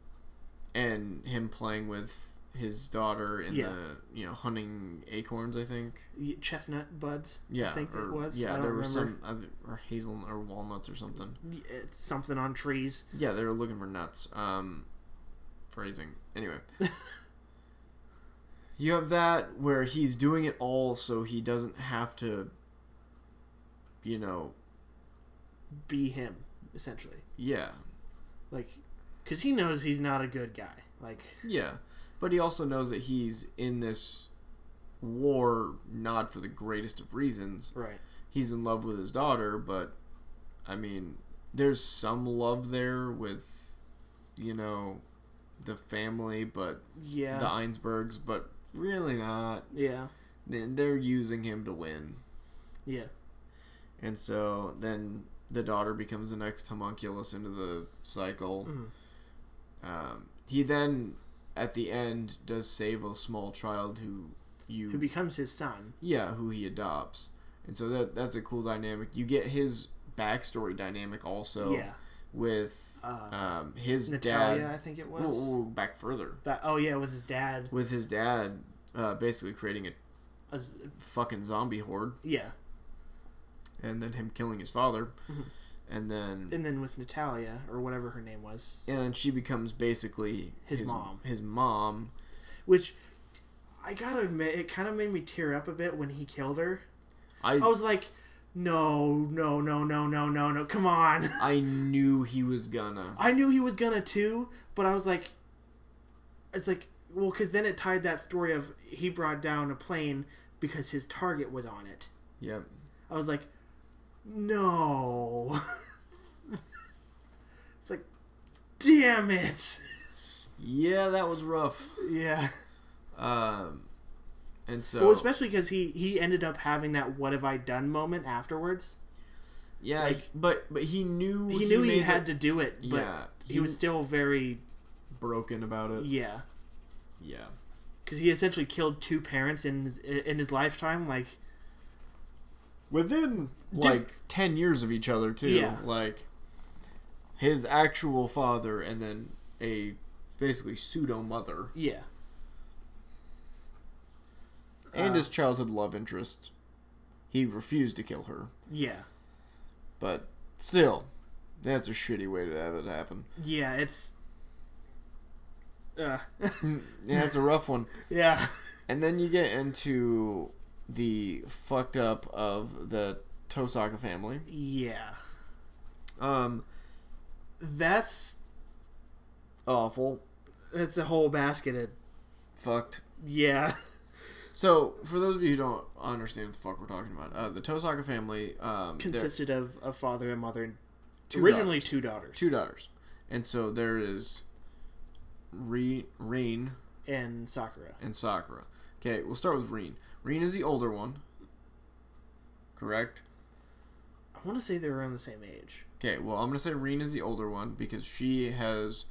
and him playing with his daughter in Yeah. the you know hunting acorns. I think. Chestnut buds. Yeah, I think or, it was. Yeah, I don't there were some other, or hazel or walnuts or something. It's something on trees. Yeah, they were looking for nuts. Um, phrasing. Anyway, you have that where he's doing it all so he doesn't have to. You know, Be him essentially. yeah, Like, because he knows he's not a good guy. Like, yeah, but he also knows that he's in this war not for the greatest of reasons. right. He's in love with his daughter, but I mean, there's some love there with, you know, the family, but Yeah. the Einzberns, but really not. yeah. Then They're using him to win. Yeah. And so then the daughter becomes the next homunculus into the cycle. Mhm. Um, he then, at the end, does save a small child who you Who becomes his son. yeah who he adopts, and so that that's a cool dynamic. You get his backstory dynamic also yeah. with Uh, um, his Natalia, dad. I think it was. we'll back further oh yeah, with his dad. with his dad, uh, basically creating a As, fucking zombie horde, yeah. and then him killing his father, Mhm. And then And then with Natalia or whatever her name was, and then she becomes basically His mom. His mom. which I gotta admit, it kind of made me tear up a bit when he killed her. I I was like, no, no, no, no, no, no, no, come on. I knew he was gonna. I knew he was gonna too, but I was like, it's like, well, because then it tied that story of he brought down a plane because his target was on it. Yep. I was like, no. it's like, damn it. Yeah, that was rough. Yeah. Um, And so well, especially because he he ended up having that "What have I done?" moment afterwards. yeah, like- but but he knew He, knew he had it to do it, but Yeah, he, he- was still very broken about it. yeah, Yeah. because he essentially killed two parents in his, in his lifetime. Like Within Diff- like 10 years of each other too. Yeah. Like his actual father and then a basically pseudo mother yeah, and Uh, his childhood love interest. He refused to kill her, yeah, but still that's a shitty way to have it happen. yeah. It's uh, yeah, it's a rough one. yeah, And then you get into the fucked up of the Tosaka family. yeah. Um, That's awful, that's a whole basket of fucked. yeah, So, for those of you who don't understand what the fuck we're talking about, uh, the Tosaka family um, consisted of a father and mother and Two originally two daughters two daughters, and so there is Re- Rin and Sakura. and Sakura. Okay, we'll start with Rin. Rin is the older one, correct? I want to say they're around the same age. Okay, well, I'm gonna say Rin is the older one because she has,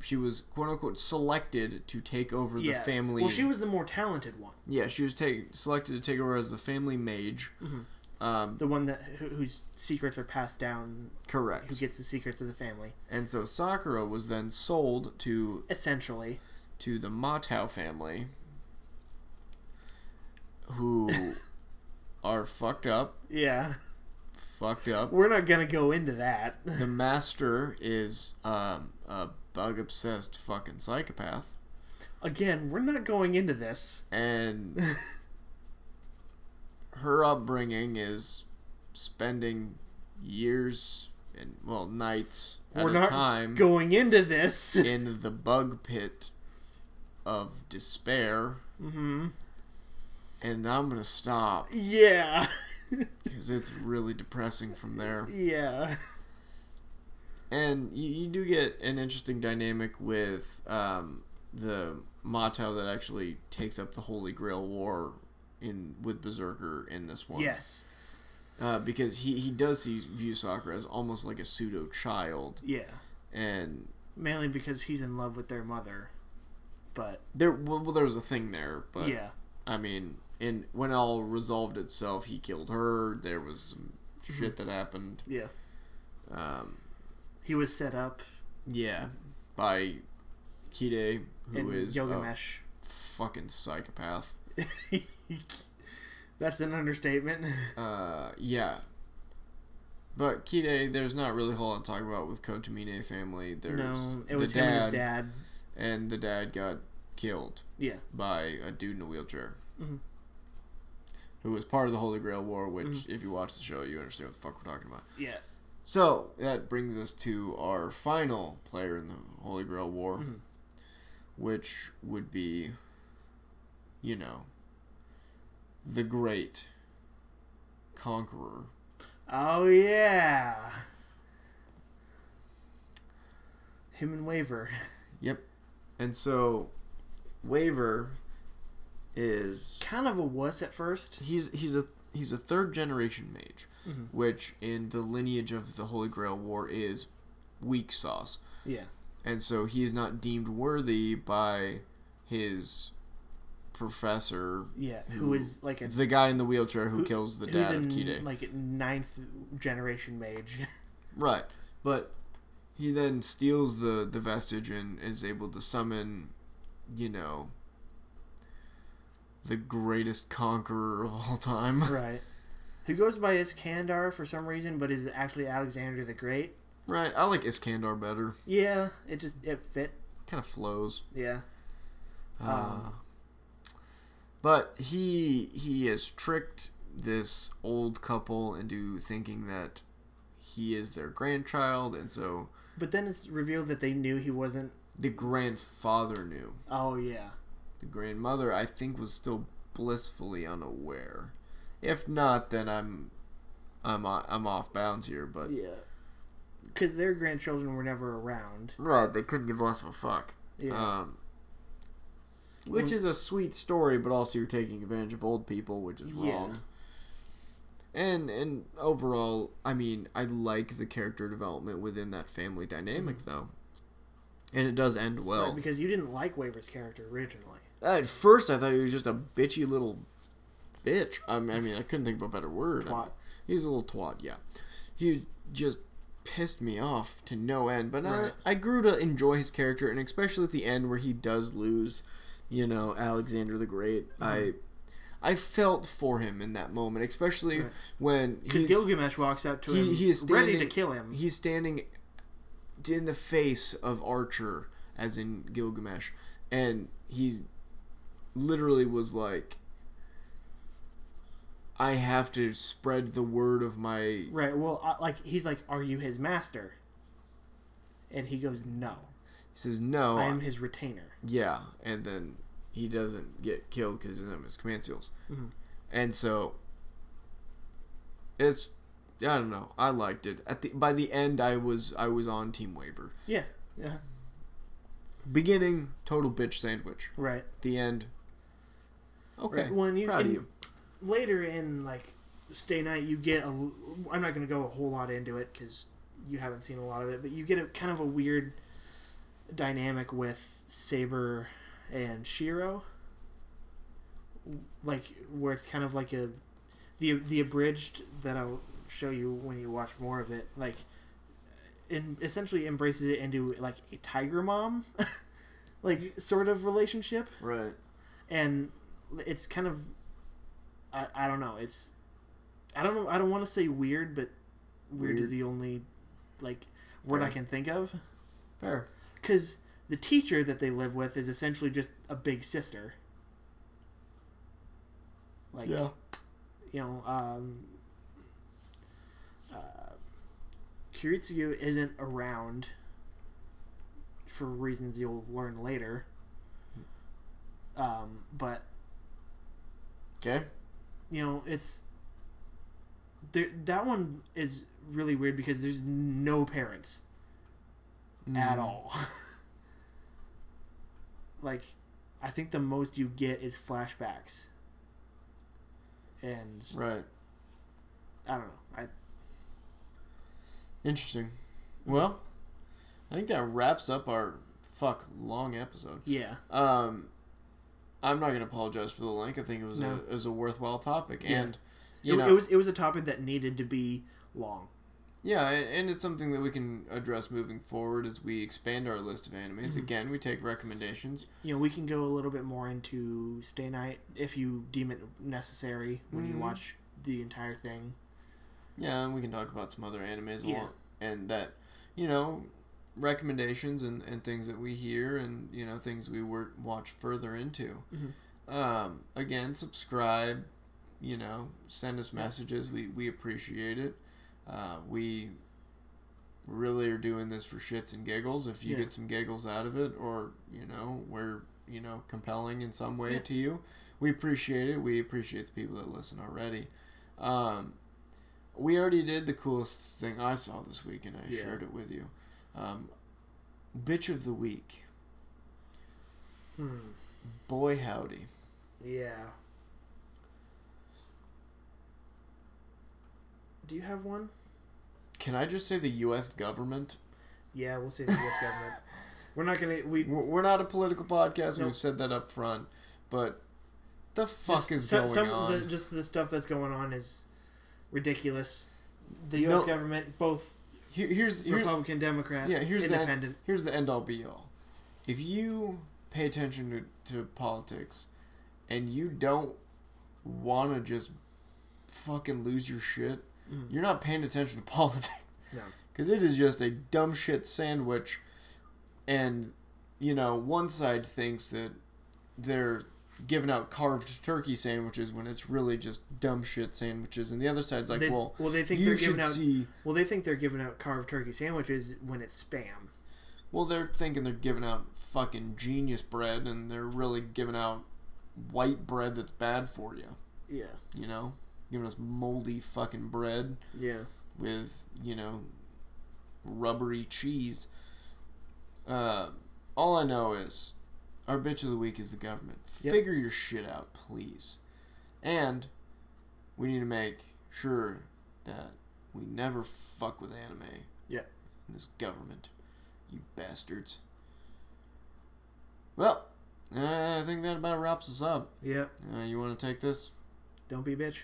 she was quote unquote selected to take over the family. Well, she was the more talented one, yeah, she was take, selected to take over as the family mage. Mhm. Um, the one that who, whose secrets are passed down, correct. who gets the secrets of the family. And so Sakura was then sold to Essentially, to the Matou family, who are fucked up, yeah. fucked up. We're not gonna go into that. The master is um, a bug obsessed fucking psychopath, Again, we're not going into this. and her upbringing is spending years and well nights at we're a not time going into this. in the bug pit of despair. hmm And I'm gonna stop Yeah. because it's really depressing from there. yeah. And you, you do get an interesting dynamic with um, the Matou that actually takes up the Holy Grail War in with Berserker in this one. Yes. uh, because he he does see view Sakura as almost like a pseudo child, Yeah. and Mainly because he's in love with their mother. But there well, well there was a thing there, but yeah. I mean, in when it all resolved itself, he killed her. There was some Mm-hmm. shit that happened. Yeah. Um, He was set up yeah, by Kirei, who in is a fucking psychopath. That's an understatement. Uh, yeah. But Kirei, there's not really a whole lot to talk about with Kotomine family. There's no, it the was him and his dad. and the dad got killed Yeah. by a dude in a wheelchair. Mhm. Who was part of the Holy Grail War, which, Mm-hmm. if you watch the show, you understand what the fuck we're talking about. Yeah. So, that brings us to our final player in the Holy Grail War, Mhm. which would be, you know, the great conqueror. Oh yeah. Him and Waver. Yep. And so, Waver is Kind of a wuss at first. he's he's a he's a third generation mage, Mhm. which in the lineage of the Holy Grail War is weak sauce, Yeah. and so he is not deemed worthy by his professor, Yeah. Who- Who is like a the guy in the wheelchair who, who- kills the dad of Kirei. like a ninth generation mage. Right. But he then steals the, the vestige and is able to summon, you know, the greatest conqueror of all time. right. Who goes by Iskandar for some reason, but is actually Alexander the Great. Right. I like Iskandar better. Yeah, it just it fit. Kind of flows. Yeah. Uh, Um, but he he has tricked this old couple into thinking that he is their grandchild, and so But then it's revealed that they knew he wasn't. the grandfather knew. Oh yeah. The grandmother, I think, was still blissfully unaware. If not, then I'm, I'm, I'm off bounds here. But Yeah. Because their grandchildren were never around. right, they couldn't give less of a fuck. Yeah. Um, which is a sweet story, but also you're taking advantage of old people, which is Yeah. wrong. And and overall, I mean, I like the character development within that family dynamic, though, and it does end well. Right, because you didn't like Waver's character originally. At first, I thought he was just a bitchy little bitch. I mean, I, mean, I couldn't think of a better word. I Twat. mean, he's a little twat, yeah. He just pissed me off to no end. But Right. I, I grew to enjoy his character, and especially at the end where he does lose, you know, Alexander the Great. I I felt for him in that moment, especially Mm-hmm. Right. when Because Gilgamesh walks up to he- him, he is ready to kill him. he's standing in the face of Archer, as in Gilgamesh, and he's literally was like, "I have to spread the word of my." Right. Well, uh, like he's like, "Are you his master?" And he goes, "No, He says, "No, I am his retainer." yeah," and then he doesn't get killed because doesn't his command seals, Mhm. and so it's. I don't know. I liked it. At the by the end, I was I was on Team Waver. Yeah. Yeah. Beginning, total bitch sandwich. Right. the end. Okay, Right. When you, proud of you. later in like Stay Night, you get a. I'm not going to go a whole lot into it because you haven't seen a lot of it, but you get a kind of a weird dynamic with Saber and Shiro. Like where it's kind of like a the the abridged that I'll show you when you watch more of it. Like, in, essentially embraces it into like a tiger mom, like sort of relationship Right. and it's kind of I, I don't know it's I don't know I don't want to say weird but weird, Weird. is the only like word I can think of. Fair. because the teacher that they live with is essentially just a big sister. Like you know um uh, Kiritsugu isn't around for reasons you'll learn later. Um but Okay. you know, it's there. That one is really weird because there's no parents at Mm. all. like, I think the most you get is flashbacks, and Right. I don't know. I Interesting. Well, I think that wraps up our fuck long episode. yeah Um, I'm not gonna apologize for the length. I think it was a it was a worthwhile topic, Yeah. and you it, know, it was it was a topic that needed to be long. yeah, and it's something that we can address moving forward as we expand our list of animes. Mhm. Again, we take recommendations. You know, we can go a little bit more into Stay Night if you deem it necessary when you Mhm. watch the entire thing. Yeah, and we can talk about some other animes Yeah. and that, you know, recommendations and, and things that we hear and, you know, things we work, watch further into. Mhm. Um, again, subscribe, you know, send us messages. We, we appreciate it. Uh, we really are doing this for shits and giggles. If you Yeah. get some giggles out of it or, you know, we're, you know, compelling in some way Yeah. to you, we appreciate it. We appreciate the people that listen already. Um, we already did the coolest thing I saw this week, and I Yeah. shared it with you. Um, bitch of the week. Hmm. Boy, howdy. Yeah. Do you have one? Can I just say the U.S. government? Yeah, we'll say the U.S. government. We're not gonna. We We're not a political podcast. Nope. We've said that up front. But the fuck just is so- going some on? The, just the stuff that's going on is ridiculous. The U.S. No. government, both Here, here's here, Republican, Democrat, yeah. Here's the here's the end all be all. If you pay attention to, to politics, and you don't want to just fucking lose your shit, Mm. you're not paying attention to politics. No. Because it is just a dumb shit sandwich. And, you know, one side thinks that they're giving out carved turkey sandwiches when it's really just dumb shit sandwiches. And the other side's like, they, well, they think you they're giving out. see. Well, they think they're giving out carved turkey sandwiches when it's spam. Well, they're thinking they're giving out fucking genius bread, and they're really giving out white bread that's bad for you. Yeah. You know? Giving us moldy fucking bread. Yeah. with you know rubbery cheese. Uh, all I know is our bitch of the week is the government. Yep. Figure your shit out, please. And we need to make sure that we never fuck with anime. Yeah. In this government, you bastards. Well, uh, I think that about wraps us up. Yeah. Uh, you want to take this? Don't be a bitch.